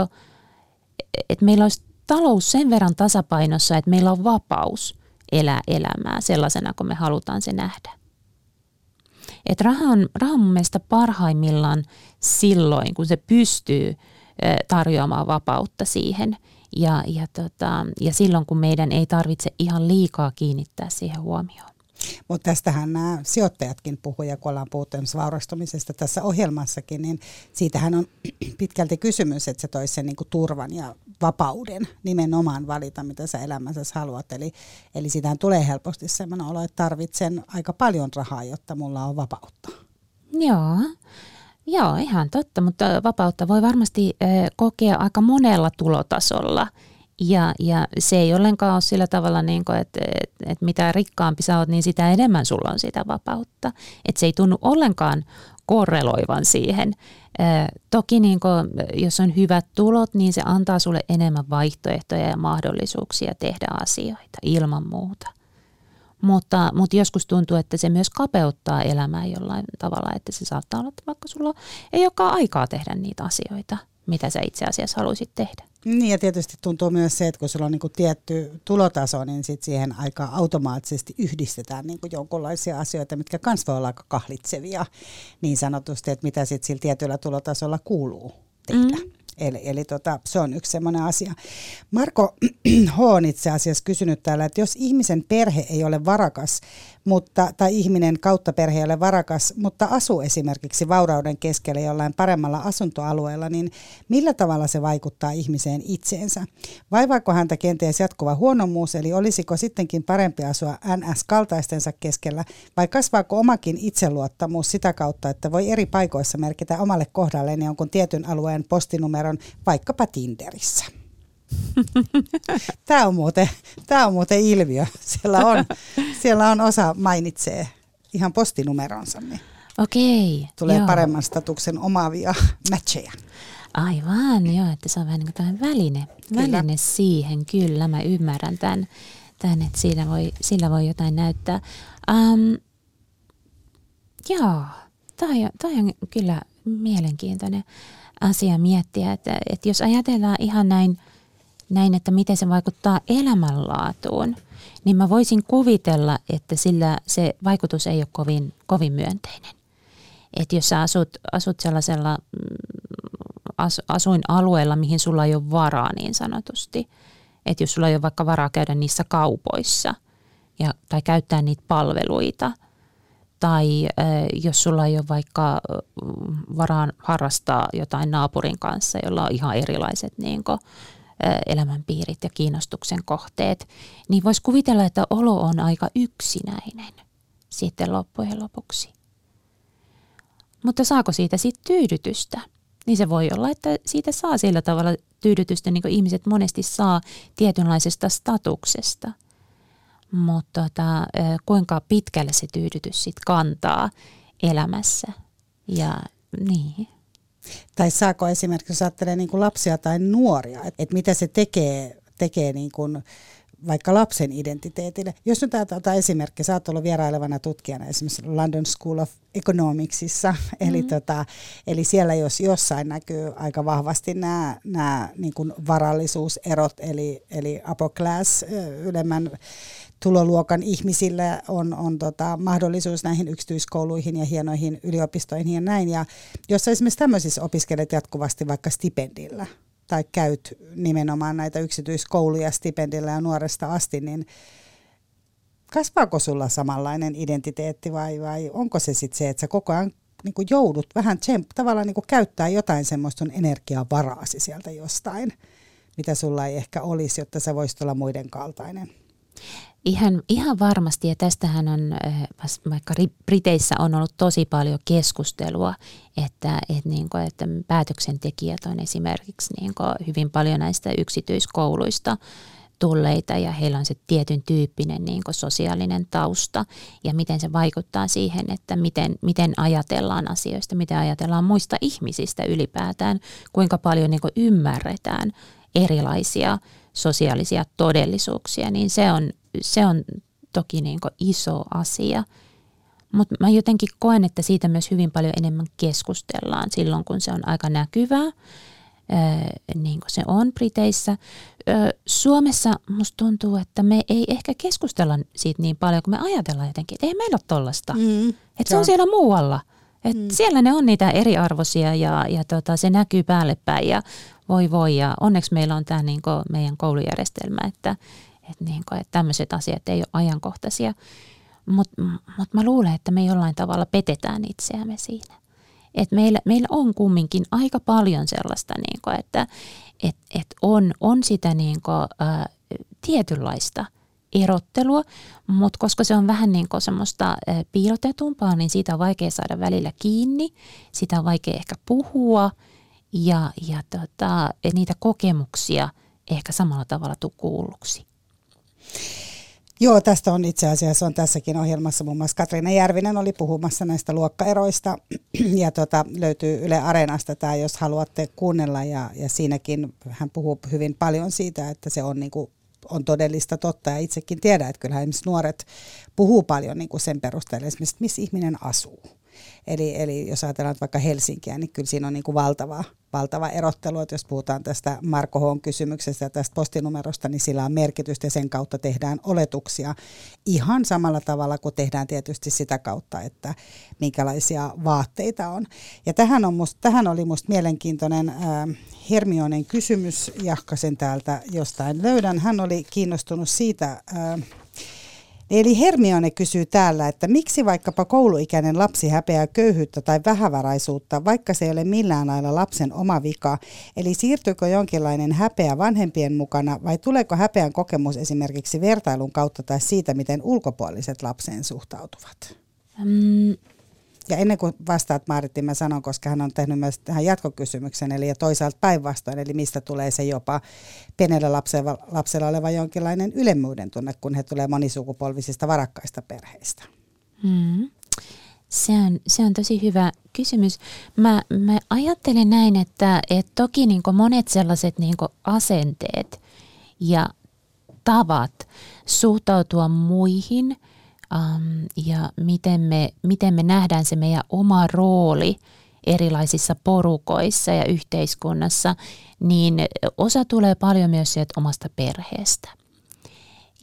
Speaker 3: et meillä olisi talous sen verran tasapainossa, että meillä on vapaus elää elämää sellaisena, kun me halutaan se nähdä. Et raha, on, raha on mun mielestä parhaimmillaan silloin, kun se pystyy tarjoamaan vapautta siihen. Ja, ja, tota, ja silloin, kun meidän ei tarvitse ihan liikaa kiinnittää siihen huomioon.
Speaker 2: Mutta tästähän nämä sijoittajatkin puhuja, kun ollaan puhuttu vaurastumisesta tässä ohjelmassakin, niin siitähän on [CLEARS THROAT] pitkälti kysymys, että se toisi sen niinku turvan ja vapauden nimenomaan valita, mitä sä elämässä haluat. Eli, eli siitähän tulee helposti sellainen olo, että tarvitsen aika paljon rahaa, jotta mulla on vapautta.
Speaker 3: Joo. Joo, ihan totta, mutta vapautta voi varmasti kokea aika monella tulotasolla. Ja, ja se ei ollenkaan ole sillä tavalla, niin kuin, että, että, että mitä rikkaampi sä oot, niin sitä enemmän sulla on sitä vapautta. Että se ei tunnu ollenkaan korreloivan siihen. Toki niin kuin, jos on hyvät tulot, niin se antaa sulle enemmän vaihtoehtoja ja mahdollisuuksia tehdä asioita ilman muuta. Mutta, mutta joskus tuntuu, että se myös kapeuttaa elämää jollain tavalla, että se saattaa olla, että vaikka sulla ei olekaan aikaa tehdä niitä asioita, mitä sä itse asiassa haluaisit tehdä.
Speaker 2: Niin ja tietysti tuntuu myös se, että kun sulla on niin tietty tulotaso, niin sit siihen aika automaattisesti yhdistetään niin jonkinlaisia asioita, mitkä myös voi olla aika kahlitsevia niin sanotusti, että mitä sitten sillä tietyllä tulotasolla kuuluu tehdä. Mm. Eli, eli tota, se on yksi semmoinen asia. Marko [CLEARS THROAT] H. on itse asiassa kysynyt täällä, että jos ihmisen perhe ei ole varakas, mutta, tai ihminen kautta perhe ei ole varakas, mutta asuu esimerkiksi vaurauden keskellä jollain paremmalla asuntoalueella, niin millä tavalla se vaikuttaa ihmiseen itseensä? Vaivaako häntä kenties jatkuva huonomuus, eli olisiko sittenkin parempi asua NS-kaltaistensa keskellä, vai kasvaako omakin itseluottamus sitä kautta, että voi eri paikoissa merkitä omalle kohdalleen jonkun tietyn alueen postinumeron, vaikkapa Tinderissä? [LAUGHS] Tämä on, muuten, tämä on muuten ilmiö. Siellä on, siellä on osa mainitsee ihan postinumeronsa. Niin
Speaker 3: Okei.
Speaker 2: Tulee
Speaker 3: joo.
Speaker 2: paremman statuksen omaavia matcheja.
Speaker 3: Aivan, joo, että se on vähän niin kuin väline, väline siihen, kyllä, mä ymmärrän tämän, tämän että siinä voi, sillä voi jotain näyttää. Um, joo, toi on, toi on kyllä mielenkiintoinen asia miettiä, että, että jos ajatellaan ihan näin – näin, että miten se vaikuttaa elämänlaatuun, niin mä voisin kuvitella, että sillä se vaikutus ei ole kovin, kovin myönteinen. Että jos sä asut, asut sellaisella mm, as, asuinalueella, mihin sulla ei ole varaa niin sanotusti, että jos sulla ei ole vaikka varaa käydä niissä kaupoissa ja, tai käyttää niitä palveluita, tai äh, jos sulla ei ole vaikka varaa harrastaa jotain naapurin kanssa, jolla on ihan erilaiset niin kuin, elämänpiirit ja kiinnostuksen kohteet, niin voisi kuvitella, että olo on aika yksinäinen sitten loppujen lopuksi. Mutta saako siitä sitten tyydytystä? Niin se voi olla, että siitä saa sillä tavalla tyydytystä, niin kuin ihmiset monesti saa tietynlaisesta statuksesta. Mutta tota, kuinka pitkälle se tyydytys sitten kantaa elämässä. Ja niin.
Speaker 2: Tai saako esimerkiksi, jos ajattelee niin kuin lapsia tai nuoria, että, että mitä se tekee, tekee niin kuin vaikka lapsen identiteetille. Jos nyt otetaan esimerkki, sä oot ollut vierailevana tutkijana esimerkiksi London School of Economicsissa, [LAUGHS] mm-hmm. eli, tota, eli siellä jos jossain näkyy aika vahvasti nämä, nämä niin varallisuuserot, eli, eli upper class, ylemmän tuloluokan ihmisillä on, on tota, mahdollisuus näihin yksityiskouluihin ja hienoihin yliopistoihin ja näin. Ja jos esimerkiksi tämmöisissä opiskelet jatkuvasti vaikka stipendillä, tai käyt nimenomaan näitä yksityiskouluja stipendillä ja nuoresta asti, niin kasvaako sulla samanlainen identiteetti vai, vai onko se sitten se, että sä koko ajan niin kuin joudut vähän tsemp, tavallaan niin kuin käyttää jotain semmoista sun energiavaraasi sieltä jostain, mitä sulla ei ehkä olisi, jotta sä voisit olla muiden kaltainen?
Speaker 3: Ihan, ihan varmasti, ja tästähän on, äh, vaikka Briteissä on ollut tosi paljon keskustelua, että, että, niin kuin, että päätöksentekijät on esimerkiksi niin kuin hyvin paljon näistä yksityiskouluista tulleita ja heillä on se tietyn tyyppinen niin kuin sosiaalinen tausta ja miten se vaikuttaa siihen, että miten, miten ajatellaan asioista, miten ajatellaan muista ihmisistä ylipäätään, kuinka paljon niin kuin ymmärretään erilaisia sosiaalisia todellisuuksia, niin se on, se on toki niin kuin iso asia. Mutta mä jotenkin koen, että siitä myös hyvin paljon enemmän keskustellaan silloin, kun se on aika näkyvää niin kuin se on Briteissä. Suomessa musta tuntuu, että me ei ehkä keskustella siitä niin paljon, kun me ajatellaan jotenkin, että ei meillä ole tollasta. Mm, että se on siellä muualla. Et mm. Siellä ne on niitä eriarvoisia ja, ja tota, se näkyy päälle päin ja voi voi. Ja onneksi meillä on tämä niin meidän koulujärjestelmä, että, että, niin kuin, että tämmöiset asiat ei ole ajankohtaisia. Mutta mut mä luulen, että me jollain tavalla petetään itseämme siinä. Et meillä, meillä on kumminkin aika paljon sellaista, niin kuin, että et, et on, on sitä niin kuin, ä, tietynlaista erottelua, mutta koska se on vähän niin kuin semmoista ä, piilotetumpaa, niin siitä on vaikea saada välillä kiinni, sitä on vaikea ehkä puhua ja, ja tota, niitä kokemuksia ehkä samalla tavalla tuu kuulluksi.
Speaker 2: Joo, tästä on itse asiassa on tässäkin ohjelmassa. Muun muassa Katriina Järvinen oli puhumassa näistä luokkaeroista. [CLEARS THROAT] Ja tota, löytyy Yle Areenasta tämä, jos haluatte kuunnella. Ja, ja siinäkin hän puhuu hyvin paljon siitä, että se on niin kuin on todellista totta. Ja itsekin tiedän, että kyllähän esimerkiksi nuoret puhuu paljon niin kuin sen perusteella esimerkiksi, missä ihminen asuu. Eli, eli jos ajatellaan vaikka Helsinkiä, niin kyllä siinä on niin kuin valtava, valtava erottelu, että jos puhutaan tästä Marko H. kysymyksestä ja tästä postinumerosta, niin sillä on merkitystä ja sen kautta tehdään oletuksia ihan samalla tavalla kuin tehdään tietysti sitä kautta, että minkälaisia vaatteita on. Ja tähän, on must, tähän oli minusta mielenkiintoinen äh, Hermionen kysymys, jahkasen täältä jostain löydän. Hän oli kiinnostunut siitä, äh, Eli Hermione kysyy täällä, että miksi vaikkapa kouluikäinen lapsi häpeää köyhyyttä tai vähävaraisuutta, vaikka se ei ole millään lailla lapsen oma vika. Eli siirtyykö jonkinlainen häpeä vanhempien mukana vai tuleeko häpeän kokemus esimerkiksi vertailun kautta tai siitä, miten ulkopuoliset lapseen suhtautuvat? Mm, ja ennen kuin vastaat Maaritti, mä sanon, koska hän on tehnyt myös tähän jatkokysymyksen, eli ja toisaalta päinvastoin, eli mistä tulee se jopa pienellä lapsella, lapsella oleva jonkinlainen ylemmyyden tunne, kun he tulee monisukupolvisista varakkaista perheistä.
Speaker 3: Mm. Se on, se on tosi hyvä kysymys. Mä, mä ajattelen näin, että, että toki niin monet sellaiset niin asenteet ja tavat suhtautua muihin – um, ja miten me, miten me nähdään se meidän oma rooli erilaisissa porukoissa ja yhteiskunnassa, niin osa tulee paljon myös sieltä omasta perheestä.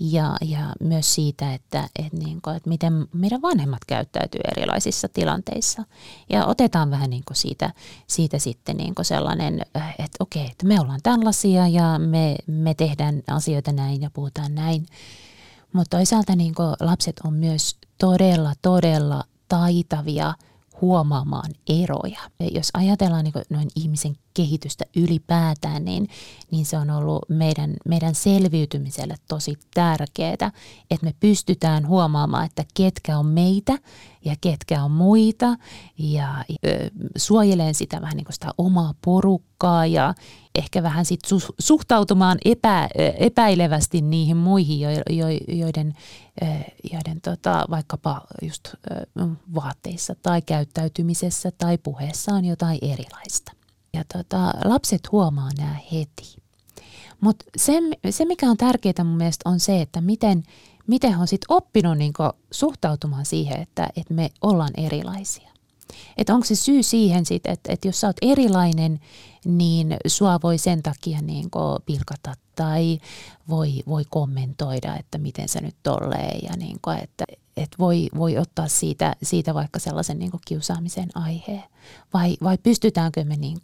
Speaker 3: Ja, ja myös siitä, että, että, niin kuin, että miten meidän vanhemmat käyttäytyy erilaisissa tilanteissa. Ja otetaan vähän niin kuin siitä, siitä sitten niin kuin sellainen, että okei, että me ollaan tällaisia ja me, me tehdään asioita näin ja puhutaan näin. Mutta toisaalta niin lapset on myös todella, todella taitavia huomaamaan eroja. Ja jos ajatellaan niin noin ihmisen kehitystä ylipäätään, niin, niin se on ollut meidän, meidän selviytymiselle tosi tärkeää, että me pystytään huomaamaan, että ketkä on meitä ja ketkä on muita ja ö, suojelen sitä vähän niin kuin sitä omaa porukkaa ja ehkä vähän sit su, suhtautumaan epä, epäilevästi niihin muihin, jo, jo, joiden, joiden tota, vaikkapa just vaatteissa tai käyttäytymisessä tai puheessa on jotain erilaista. Ja tota, lapset huomaa nämä heti. Mutta se, se, mikä on tärkeää mun mielestä on se, että miten, miten on sitten oppinut niinku suhtautumaan siihen, että, että me ollaan erilaisia. Että onko se syy siihen sitten, että, että jos sä oot erilainen, niin sua voi sen takia niin pilkata tai voi, voi kommentoida, että miten se nyt tolleen ja niin kuin, että, että voi, voi ottaa siitä, siitä vaikka sellaisen niin kiusaamisen aiheen. Vai, vai pystytäänkö me niin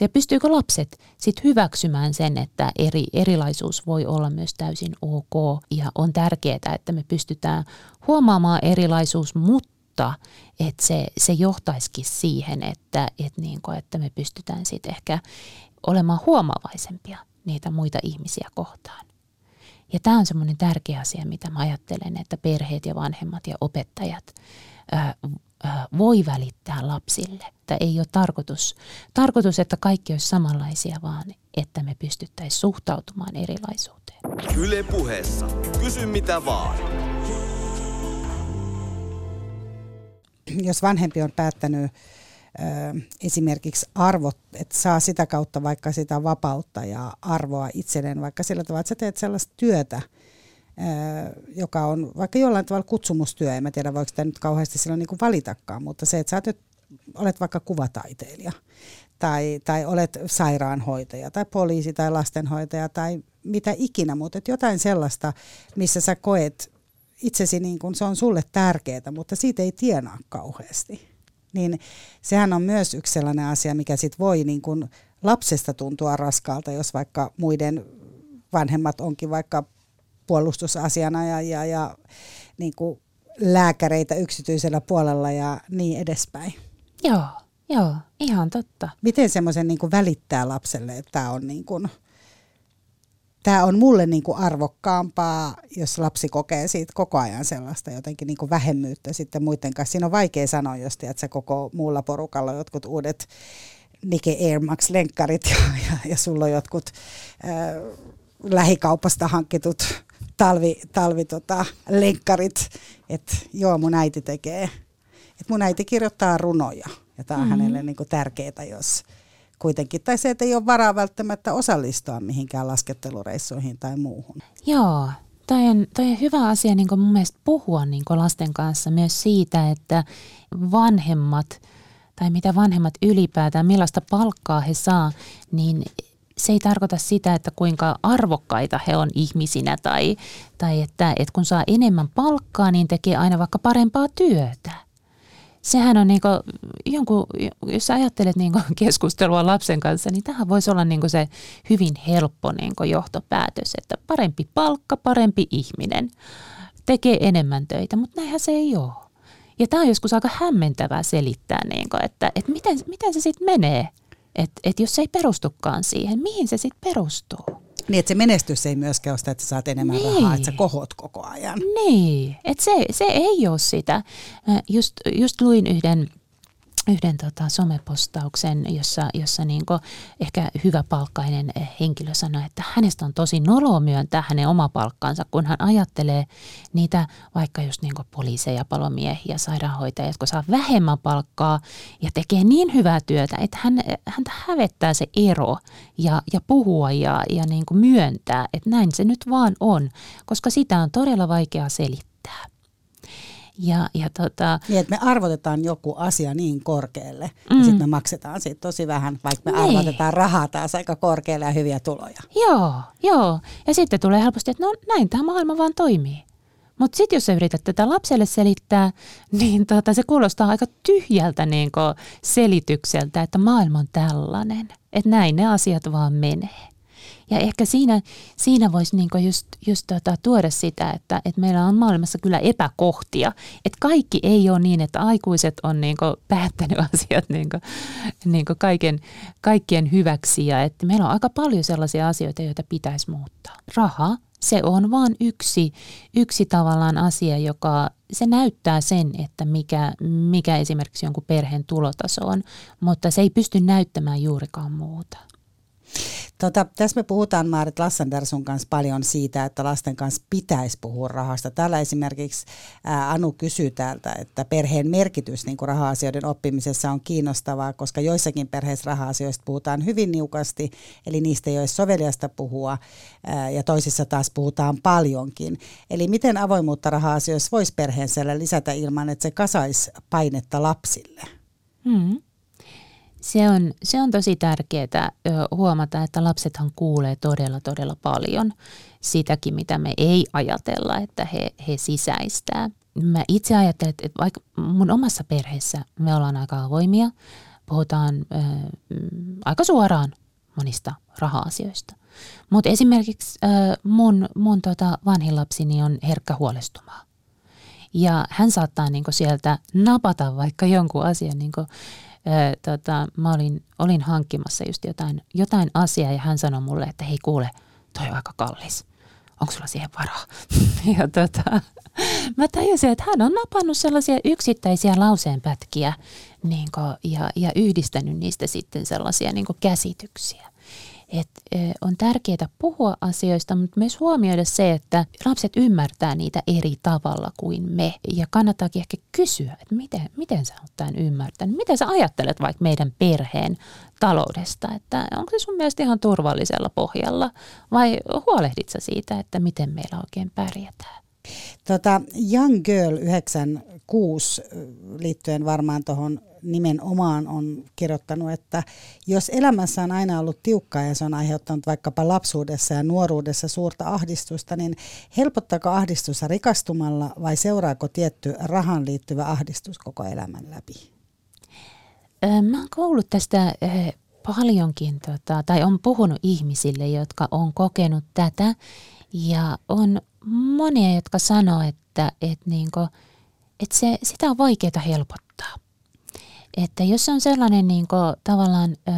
Speaker 3: Ja pystyykö lapset sitten hyväksymään sen, että eri, erilaisuus voi olla myös täysin ok. Ja on tärkeää, että me pystytään huomaamaan erilaisuus, mutta että se, se johtaisikin siihen, että, että, niin kuin, että me pystytään sitten ehkä olemaan huomavaisempia niitä muita ihmisiä kohtaan. Ja tämä on semmoinen tärkeä asia, mitä mä ajattelen, että perheet ja vanhemmat ja opettajat ää, ää, voi välittää lapsille. Että ei ole tarkoitus, tarkoitus, että kaikki olisi samanlaisia, vaan että me pystyttäisiin suhtautumaan erilaisuuteen. Yle puheessa. Kysy mitä vaan.
Speaker 2: Jos vanhempi on päättänyt esimerkiksi arvot, että saa sitä kautta vaikka sitä vapautta ja arvoa itselleen, vaikka sillä tavalla, että sä teet sellaista työtä, joka on vaikka jollain tavalla kutsumustyö, en mä tiedä voiko sitä nyt kauheasti silloin niin kuin valitakaan, mutta se, että sä olet, olet vaikka kuvataiteilija tai, tai olet sairaanhoitaja tai poliisi tai lastenhoitaja tai mitä ikinä, mutta jotain sellaista, missä sä koet itsesi niin kuin se on sulle tärkeää, mutta siitä ei tienaa kauheasti niin sehän on myös yksi sellainen asia, mikä sit voi niin kuin lapsesta tuntua raskaalta, jos vaikka muiden vanhemmat onkin vaikka puolustusasiana ja, ja, ja niin kuin lääkäreitä yksityisellä puolella ja niin edespäin.
Speaker 3: Joo, joo, ihan totta.
Speaker 2: Miten semmoisen niin välittää lapselle, että tämä on niin kuin – tämä on mulle niin kuin arvokkaampaa, jos lapsi kokee siitä koko ajan sellaista jotenkin niin kuin vähemmyyttä sitten muiden kanssa. Siinä on vaikea sanoa, jos tiedät, että muulla muulla porukalla jotkut uudet Nike Air Max-lenkkarit ja, ja, ja sulla on jotkut äh, lähikaupasta hankitut talvi, talvi tota, lenkkarit, että joo mun äiti tekee. Et mun äiti kirjoittaa runoja ja tämä on mm-hmm. hänelle niin kuin tärkeää, jos, kuitenkin. Tai se, että ei ole varaa välttämättä osallistua mihinkään laskettelureissuihin tai muuhun.
Speaker 3: Joo, toi on, toi on hyvä asia niin mun mielestä puhua niin lasten kanssa myös siitä, että vanhemmat tai mitä vanhemmat ylipäätään, millaista palkkaa he saa, niin se ei tarkoita sitä, että kuinka arvokkaita he on ihmisinä tai, tai että, että kun saa enemmän palkkaa, niin tekee aina vaikka parempaa työtä sehän on niinku, jonkun, jos ajattelet niinku [LAUGHS] keskustelua lapsen kanssa, niin tähän voisi olla niinku se hyvin helppo niinku johtopäätös, että parempi palkka, parempi ihminen, tekee enemmän töitä, mutta näinhän se ei ole. Ja tämä on joskus aika hämmentävää selittää, niinku, että, että miten, miten se sitten menee, että, että jos se ei perustukaan siihen, mihin se sitten perustuu.
Speaker 2: Niin, että se menestys ei myöskään ole sitä, että saat enemmän niin. rahaa, että sä kohot koko ajan.
Speaker 3: Niin, että se, se ei ole sitä. Just, just luin yhden yhden tota, somepostauksen, jossa, jossa niin ehkä hyväpalkkainen henkilö sanoi, että hänestä on tosi noloa myöntää hänen oma palkkansa, kun hän ajattelee niitä vaikka just niin poliiseja, palomiehiä, sairaanhoitajia, jotka saa vähemmän palkkaa ja tekee niin hyvää työtä, että hän, häntä hävettää se ero ja, ja puhua ja, ja niin myöntää, että näin se nyt vaan on, koska sitä on todella vaikea selittää.
Speaker 2: Ja, ja tota, niin, että me arvotetaan joku asia niin korkealle, mm. ja sitten me maksetaan siitä tosi vähän, vaikka me niin. arvotetaan rahaa taas aika korkealle ja hyviä tuloja.
Speaker 3: Joo, joo. Ja sitten tulee helposti, että no näin tämä maailma vaan toimii. Mutta sitten jos sä yrität tätä lapselle selittää, [LAUGHS] niin tota, se kuulostaa aika tyhjältä niin selitykseltä, että maailma on tällainen. Että näin ne asiat vaan menee. Ja ehkä siinä, siinä voisi niinku just, just tota, tuoda sitä, että, että meillä on maailmassa kyllä epäkohtia. Että kaikki ei ole niin, että aikuiset on niinku päättänyt [LAUGHS] asiat niinku, niinku kaiken, kaikkien hyväksi. Ja että meillä on aika paljon sellaisia asioita, joita pitäisi muuttaa. Raha, se on vain yksi, yksi tavallaan asia, joka se näyttää sen, että mikä, mikä esimerkiksi jonkun perheen tulotaso on, mutta se ei pysty näyttämään juurikaan muuta.
Speaker 2: Tota, tässä me puhutaan Maarit Lassander sun kanssa paljon siitä, että lasten kanssa pitäisi puhua rahasta. Täällä esimerkiksi ää, Anu kysyy täältä, että perheen merkitys niin raha-asioiden oppimisessa on kiinnostavaa, koska joissakin perheissä raha-asioista puhutaan hyvin niukasti, eli niistä ei ole soveliasta puhua, ää, ja toisissa taas puhutaan paljonkin. Eli miten avoimuutta raha-asioissa voisi perheen lisätä ilman, että se kasaisi painetta lapsille?
Speaker 3: Mm. Se on, se on tosi tärkeää huomata, että lapsethan kuulee todella, todella paljon sitäkin, mitä me ei ajatella, että he, he sisäistää. Mä itse ajattelen, että vaikka mun omassa perheessä me ollaan aika avoimia, puhutaan äh, aika suoraan monista raha-asioista. Mutta esimerkiksi äh, mun, mun tota vanhin lapsini on herkkä huolestumaan. Ja hän saattaa niinku sieltä napata vaikka jonkun asian. Niinku, äh, tota, mä olin, olin hankkimassa just jotain, jotain asiaa ja hän sanoi mulle, että hei kuule, toi on aika kallis. Onko sulla siihen varaa? [LAUGHS] ja tota, mä tajusin, että hän on napannut sellaisia yksittäisiä lauseenpätkiä niin kuin, ja, ja yhdistänyt niistä sitten sellaisia niin käsityksiä. Et, on tärkeää puhua asioista, mutta myös huomioida se, että lapset ymmärtää niitä eri tavalla kuin me. Ja kannattaakin ehkä kysyä, että miten, miten sä oot tämän ymmärtänyt? Miten sä ajattelet vaikka meidän perheen taloudesta? Että onko se sun mielestä ihan turvallisella pohjalla vai huolehdit sä siitä, että miten meillä oikein pärjätään?
Speaker 2: Tota, Young Girl 96 liittyen varmaan tuohon nimenomaan on kirjoittanut, että jos elämässä on aina ollut tiukkaa ja se on aiheuttanut vaikkapa lapsuudessa ja nuoruudessa suurta ahdistusta, niin helpottaako ahdistusta rikastumalla vai seuraako tietty rahan liittyvä ahdistus koko elämän läpi?
Speaker 3: Mä oon kuullut tästä paljonkin, tota, tai on puhunut ihmisille, jotka on kokenut tätä, ja on monia, jotka sanoo, että, että, niinku, että se, sitä on vaikeaa helpottaa. Että jos on sellainen niin kuin, tavallaan ö,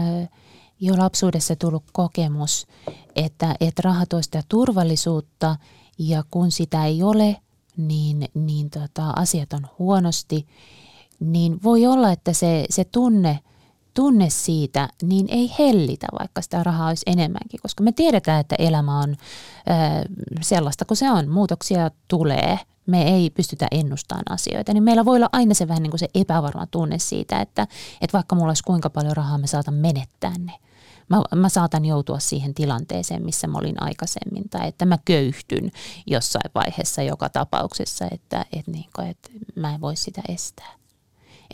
Speaker 3: jo lapsuudessa tullut kokemus, että, että raha tuo sitä turvallisuutta ja kun sitä ei ole, niin, niin tota, asiat on huonosti, niin voi olla, että se, se tunne, tunne siitä niin ei hellitä, vaikka sitä rahaa olisi enemmänkin, koska me tiedetään, että elämä on ö, sellaista kuin se on. Muutoksia tulee – me ei pystytä ennustamaan asioita, niin meillä voi olla aina se vähän niin kuin se epävarma tunne siitä, että, että vaikka mulla olisi kuinka paljon rahaa, me saatan menettää ne. Mä, mä saatan joutua siihen tilanteeseen, missä mä olin aikaisemmin, tai että mä köyhtyn jossain vaiheessa joka tapauksessa, että, että, niin kuin, että mä en voi sitä estää.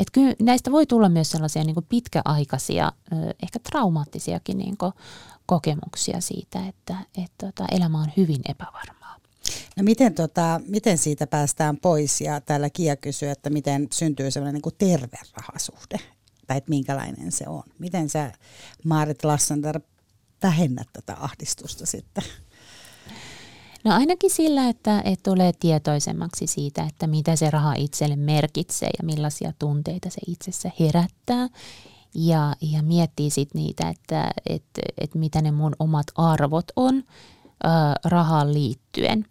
Speaker 3: Että kyllä näistä voi tulla myös sellaisia niin kuin pitkäaikaisia, ehkä traumaattisiakin niin kuin kokemuksia siitä, että, että, tota, elämä on hyvin epävarma.
Speaker 2: No miten, tota, miten siitä päästään pois? Ja täällä Kia kysyy, että miten syntyy sellainen niin terve rahasuhde, tai että minkälainen se on. Miten sä, Maarit Lassander, vähennät tätä ahdistusta sitten?
Speaker 3: No ainakin sillä, että, että tulee tietoisemmaksi siitä, että mitä se raha itselle merkitsee ja millaisia tunteita se itsessä herättää. Ja, ja miettii sitten niitä, että, että, että mitä ne mun omat arvot on äh, rahaan liittyen.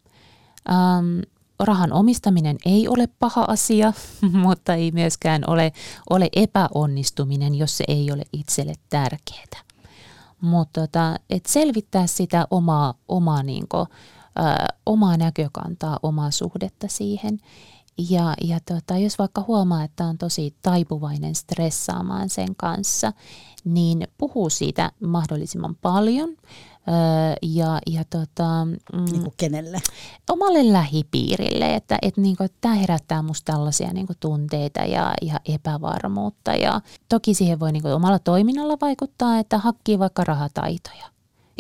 Speaker 3: Ähm, rahan omistaminen ei ole paha asia, [LAUGHS] mutta ei myöskään ole, ole epäonnistuminen, jos se ei ole itselle tärkeää. Mutta tota, et selvittää sitä omaa, omaa, niinku, äh, omaa näkökantaa, omaa suhdetta siihen. Ja, ja tota, jos vaikka huomaa, että on tosi taipuvainen stressaamaan sen kanssa, niin puhuu siitä mahdollisimman paljon – ja, ja tota,
Speaker 2: mm, niin kuin kenelle?
Speaker 3: Omalle lähipiirille, että et niin kuin, tämä herättää musta tällaisia niin kuin tunteita ja, ja epävarmuutta. Ja toki siihen voi niin kuin, omalla toiminnalla vaikuttaa, että hakkii vaikka rahataitoja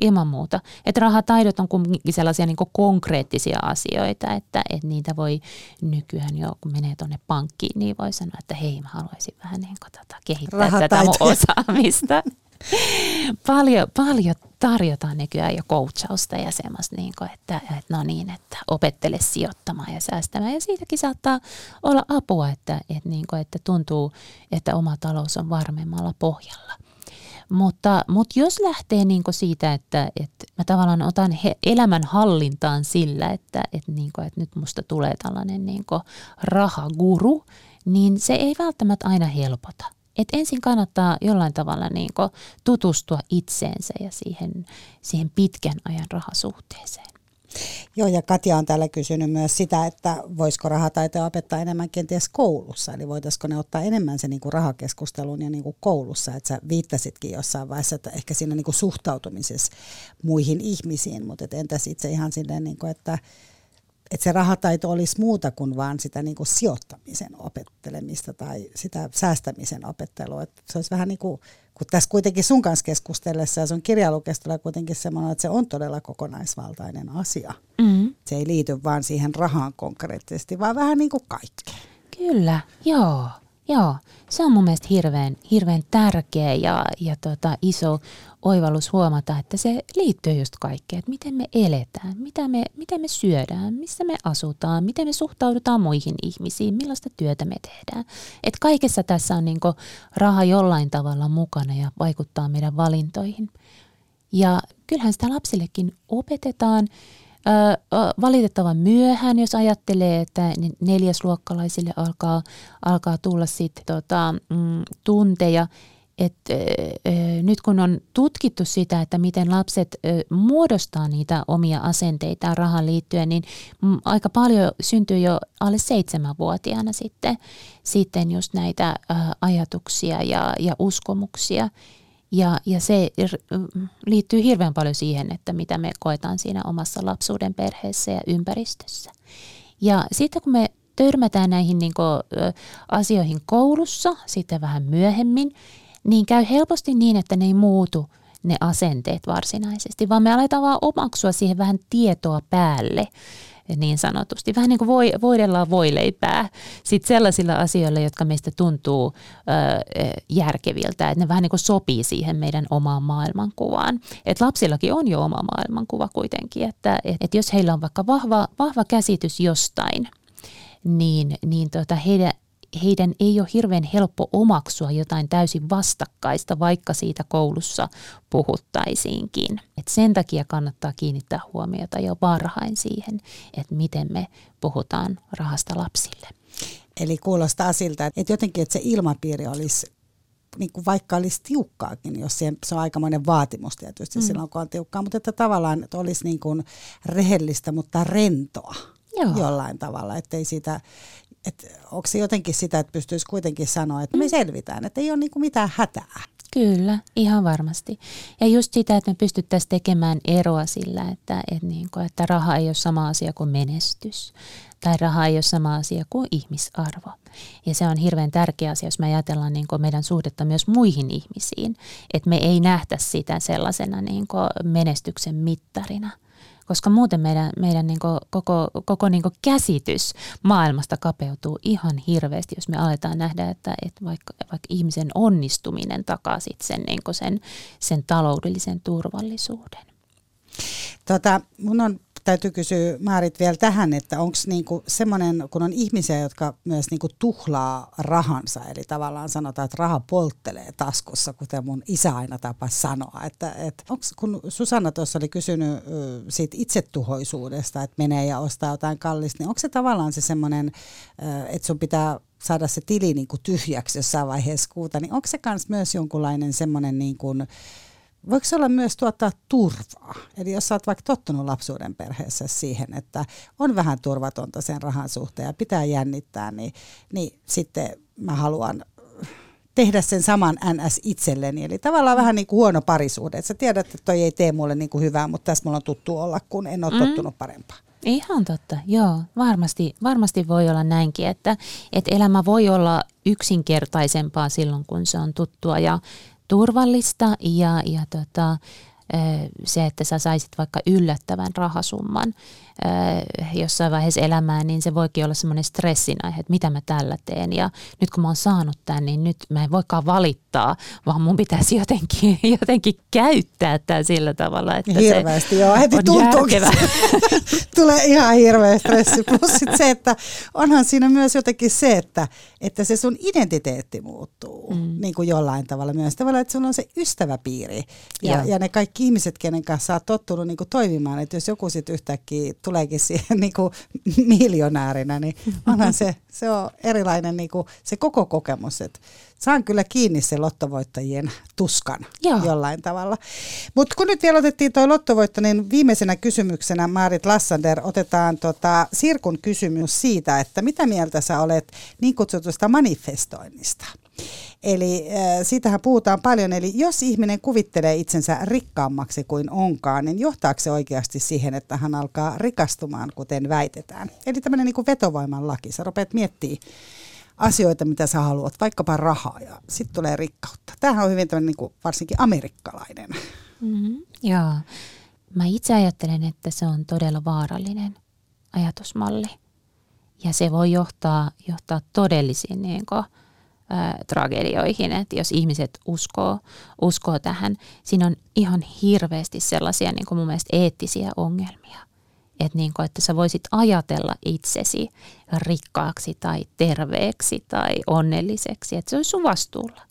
Speaker 3: ilman muuta. Että rahataidot on kuitenkin sellaisia niin konkreettisia asioita, että, että niitä voi nykyään jo, kun menee tuonne pankkiin, niin voi sanoa, että hei, mä haluaisin vähän niin kuin, tota, kehittää tätä mun osaamista. [LAUGHS] paljon, paljon tarjotaan nykyään jo coachausta ja semmoista, niin kuin, että, että no niin, että opettele sijoittamaan ja säästämään. Ja siitäkin saattaa olla apua, että, että, niin kuin, että tuntuu, että oma talous on varmemmalla pohjalla. Mutta, mutta jos lähtee niin siitä, että, että mä tavallaan otan he, elämän hallintaan sillä, että, että, niin kuin, että nyt musta tulee tällainen niin rahaguru, niin se ei välttämättä aina helpota että ensin kannattaa jollain tavalla niin tutustua itseensä ja siihen, siihen pitkän ajan rahasuhteeseen.
Speaker 2: Joo, ja Katja on täällä kysynyt myös sitä, että voisiko rahataitoja opettaa enemmän kenties koulussa, eli voitaisiko ne ottaa enemmän se niin kuin rahakeskustelun ja niin kuin koulussa, että sä viittasitkin jossain vaiheessa, että ehkä siinä niin kuin suhtautumisessa muihin ihmisiin, mutta entäs itse ihan silleen, niin kuin, että että se rahataito olisi muuta kuin vaan sitä niin kuin sijoittamisen opettelemista tai sitä säästämisen opettelua. Että se olisi vähän niin kuin, kun tässä kuitenkin sun kanssa keskustellessa ja sun kirjalukesta kuitenkin semmoinen, että se on todella kokonaisvaltainen asia. Mm. Se ei liity vaan siihen rahaan konkreettisesti, vaan vähän niin kuin kaikkeen.
Speaker 3: Kyllä, joo. Joo, se on mun mielestä hirveän, hirveän tärkeä ja, ja tota, iso oivallus huomata, että se liittyy just kaikkeen, että miten me eletään, mitä me, miten me syödään, missä me asutaan, miten me suhtaudutaan muihin ihmisiin, millaista työtä me tehdään. Et kaikessa tässä on niinku raha jollain tavalla mukana ja vaikuttaa meidän valintoihin. Ja kyllähän sitä lapsillekin opetetaan valitettavan myöhään, jos ajattelee, että neljäsluokkalaisille alkaa, alkaa tulla sitten tota, mm, tunteja. Et, ö, nyt kun on tutkittu sitä, että miten lapset muodostaa niitä omia asenteita rahan liittyen, niin m, aika paljon syntyy jo alle seitsemänvuotiaana sitten, sitten just näitä ajatuksia ja, ja uskomuksia. Ja, ja se liittyy hirveän paljon siihen, että mitä me koetaan siinä omassa lapsuuden perheessä ja ympäristössä. Ja sitten kun me törmätään näihin niin kuin, asioihin koulussa sitten vähän myöhemmin, niin käy helposti niin, että ne ei muutu ne asenteet varsinaisesti, vaan me aletaan vaan omaksua siihen vähän tietoa päälle niin sanotusti. Vähän niin kuin voi, voidellaan voileipää sit sellaisilla asioilla, jotka meistä tuntuu ö, järkeviltä, että ne vähän niin kuin sopii siihen meidän omaan maailmankuvaan. Et lapsillakin on jo oma maailmankuva kuitenkin, että et, et jos heillä on vaikka vahva, vahva käsitys jostain, niin, niin tota heidän, heidän ei ole hirveän helppo omaksua jotain täysin vastakkaista, vaikka siitä koulussa puhuttaisiinkin. Et sen takia kannattaa kiinnittää huomiota jo varhain siihen, että miten me puhutaan rahasta lapsille.
Speaker 2: Eli kuulostaa siltä, että jotenkin että se ilmapiiri olisi niin kuin vaikka olisi tiukkaakin, jos se, se on aikamoinen vaatimus tietysti mm. silloin, kun on tiukkaa, mutta että tavallaan että olisi niin kuin rehellistä, mutta rentoa Joo. jollain tavalla, ettei siitä että onko se jotenkin sitä, että pystyisi kuitenkin sanoa, että me mm. selvitään, että ei ole niin kuin mitään hätää.
Speaker 3: Kyllä, ihan varmasti. Ja just sitä, että me pystyttäisiin tekemään eroa sillä, että, että, niin kuin, että raha ei ole sama asia kuin menestys. Tai raha ei ole sama asia kuin ihmisarvo. Ja se on hirveän tärkeä asia, jos me ajatellaan niin kuin meidän suhdetta myös muihin ihmisiin. Että me ei nähtä sitä sellaisena niin kuin menestyksen mittarina – koska muuten meidän, meidän niin koko, koko niin käsitys maailmasta kapeutuu ihan hirveästi, jos me aletaan nähdä, että, että vaikka, vaikka ihmisen onnistuminen takaa sit sen, niin sen, sen taloudellisen turvallisuuden.
Speaker 2: Tota, mun on täytyy kysyä Maarit vielä tähän, että onko niinku semmoinen, kun on ihmisiä, jotka myös niinku tuhlaa rahansa, eli tavallaan sanotaan, että raha polttelee taskussa, kuten mun isä aina tapa sanoa. Että, et onks, kun Susanna tuossa oli kysynyt siitä itsetuhoisuudesta, että menee ja ostaa jotain kallista, niin onko se tavallaan se semmoinen, että sun pitää saada se tili niinku tyhjäksi jossain vaiheessa kuuta, niin onko se myös jonkunlainen semmoinen niin kuin, voiko se olla myös tuottaa turvaa? Eli jos sä oot vaikka tottunut lapsuuden perheessä siihen, että on vähän turvatonta sen rahan suhteen ja pitää jännittää, niin, niin sitten mä haluan tehdä sen saman NS itselleni. Eli tavallaan vähän niin kuin huono parisuhde. Et sä tiedät, että toi ei tee mulle niin kuin hyvää, mutta tässä mulla on tuttu olla, kun en ole mm. tottunut parempaa.
Speaker 3: Ihan totta, joo. Varmasti, varmasti voi olla näinkin, että, että elämä voi olla yksinkertaisempaa silloin, kun se on tuttua ja turvallista ja, ja tota, se, että sä saisit vaikka yllättävän rahasumman jossain vaiheessa elämää, niin se voikin olla semmoinen stressin aihe, että mitä mä tällä teen. Ja nyt kun mä oon saanut tämän, niin nyt mä en voikaan valittaa, vaan mun pitäisi jotenkin, [LAUGHS] jotenkin käyttää tämä sillä tavalla, että
Speaker 2: Hirveästi,
Speaker 3: se
Speaker 2: joo. Heti tuntuu, [LAUGHS] tulee ihan hirveä stressi. Plus sit se, että onhan siinä myös jotenkin se, että, että se sun identiteetti muuttuu mm. niin kuin jollain tavalla myös. Tavallaan, että sulla on se ystäväpiiri ja, ja ne kaikki ihmiset, kenen kanssa sä oot tottunut niin kuin toimimaan. Että jos joku sitten yhtäkkiä tuleekin siihen [LAUGHS] niin kuin miljonäärinä, niin onhan se, se on erilainen niin kuin se koko kokemus, että saan kyllä kiinni se lottovoittajien tuskan Joo. jollain tavalla. Mutta kun nyt vielä otettiin tuo lottovoitto, niin viimeisenä kysymyksenä Maarit Lassander otetaan tota Sirkun kysymys siitä, että mitä mieltä sä olet niin kutsutusta manifestoinnista? Eli äh, siitähän puhutaan paljon, eli jos ihminen kuvittelee itsensä rikkaammaksi kuin onkaan, niin johtaako se oikeasti siihen, että hän alkaa rikastumaan, kuten väitetään? Eli tämmöinen niin vetovoiman laki, sä rupeat miettimään asioita, mitä sä haluat, vaikkapa rahaa ja sitten tulee rikkautta. Tämähän on hyvin tämmöinen niin kuin varsinkin amerikkalainen.
Speaker 3: Mm-hmm. Joo. Mä itse ajattelen, että se on todella vaarallinen ajatusmalli. Ja se voi johtaa, johtaa todellisiin niin kuin, tragedioihin, että jos ihmiset uskoo, uskoo tähän, siinä on ihan hirveästi sellaisia niin kuin mun mielestä eettisiä ongelmia. Että, niin kuin, että sä voisit ajatella itsesi rikkaaksi tai terveeksi tai onnelliseksi, että se olisi sun vastuulla.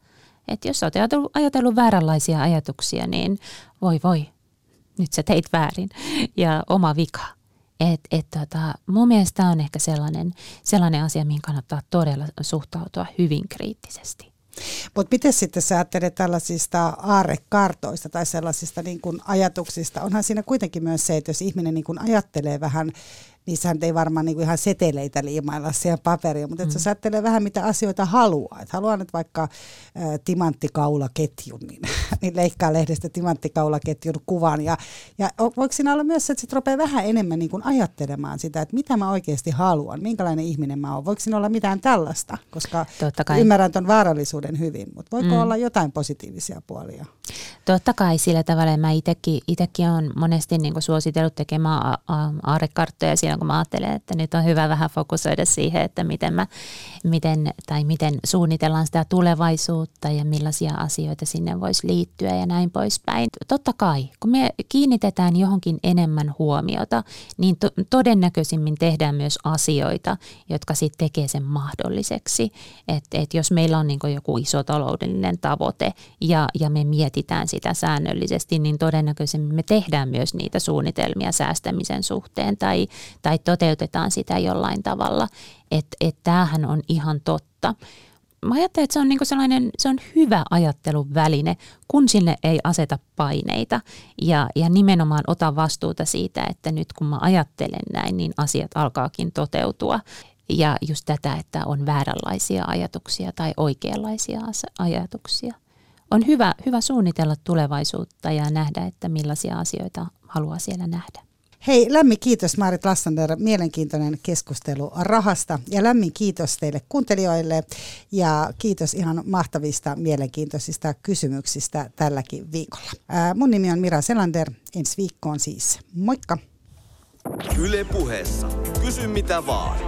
Speaker 3: Että jos sä oot ajatellut, ajatellut vääränlaisia ajatuksia, niin voi voi, nyt sä teit väärin ja oma vika. Et, et tota, mun mielestä tämä on ehkä sellainen, sellainen asia, mihin kannattaa todella suhtautua hyvin kriittisesti.
Speaker 2: Mutta miten sitten sä ajattelet tällaisista aarekartoista tai sellaisista niin kuin ajatuksista? Onhan siinä kuitenkin myös se, että jos ihminen niin kuin ajattelee vähän niissähän ei varmaan niinku ihan seteleitä liimailla siihen paperiin, mutta mm. sä ajattelee vähän mitä asioita haluaa. Et haluaa nyt vaikka ä, timanttikaulaketjun, niin, [LAUGHS] niin leikkaa lehdestä timanttikaulaketjun kuvan. Ja, ja voiko siinä olla myös se, että sit rupeaa vähän enemmän niin kuin ajattelemaan sitä, että mitä mä oikeasti haluan, minkälainen ihminen mä oon. Voiko siinä olla mitään tällaista, koska ymmärrän tuon vaarallisuuden hyvin, mutta voiko mm. olla jotain positiivisia puolia?
Speaker 3: Totta kai sillä tavalla. Mä itsekin olen monesti niin suositellut tekemään aarekarttoja siellä kun mä ajattelen, että nyt on hyvä vähän fokusoida siihen, että miten, mä, miten, tai miten suunnitellaan sitä tulevaisuutta ja millaisia asioita sinne voisi liittyä ja näin poispäin. Totta kai, kun me kiinnitetään johonkin enemmän huomiota, niin to- todennäköisimmin tehdään myös asioita, jotka sitten tekee sen mahdolliseksi. Että et jos meillä on niin joku iso taloudellinen tavoite ja, ja me mietitään sitä säännöllisesti, niin todennäköisemmin me tehdään myös niitä suunnitelmia säästämisen suhteen tai, tai toteutetaan sitä jollain tavalla. Että et tämähän on ihan totta. Mä ajattelen, että se on niinku sellainen, se on hyvä ajattelun väline, kun sinne ei aseta paineita ja, ja nimenomaan ota vastuuta siitä, että nyt kun mä ajattelen näin, niin asiat alkaakin toteutua. Ja just tätä, että on vääränlaisia ajatuksia tai oikeanlaisia ajatuksia. On hyvä, hyvä suunnitella tulevaisuutta ja nähdä, että millaisia asioita haluaa siellä nähdä.
Speaker 2: Hei, lämmin kiitos Marit Lassander, mielenkiintoinen keskustelu rahasta ja lämmin kiitos teille kuuntelijoille ja kiitos ihan mahtavista mielenkiintoisista kysymyksistä tälläkin viikolla. Ää, mun nimi on Mira Selander, ensi viikkoon siis. Moikka! Yle puheessa. Kysy mitä vaan.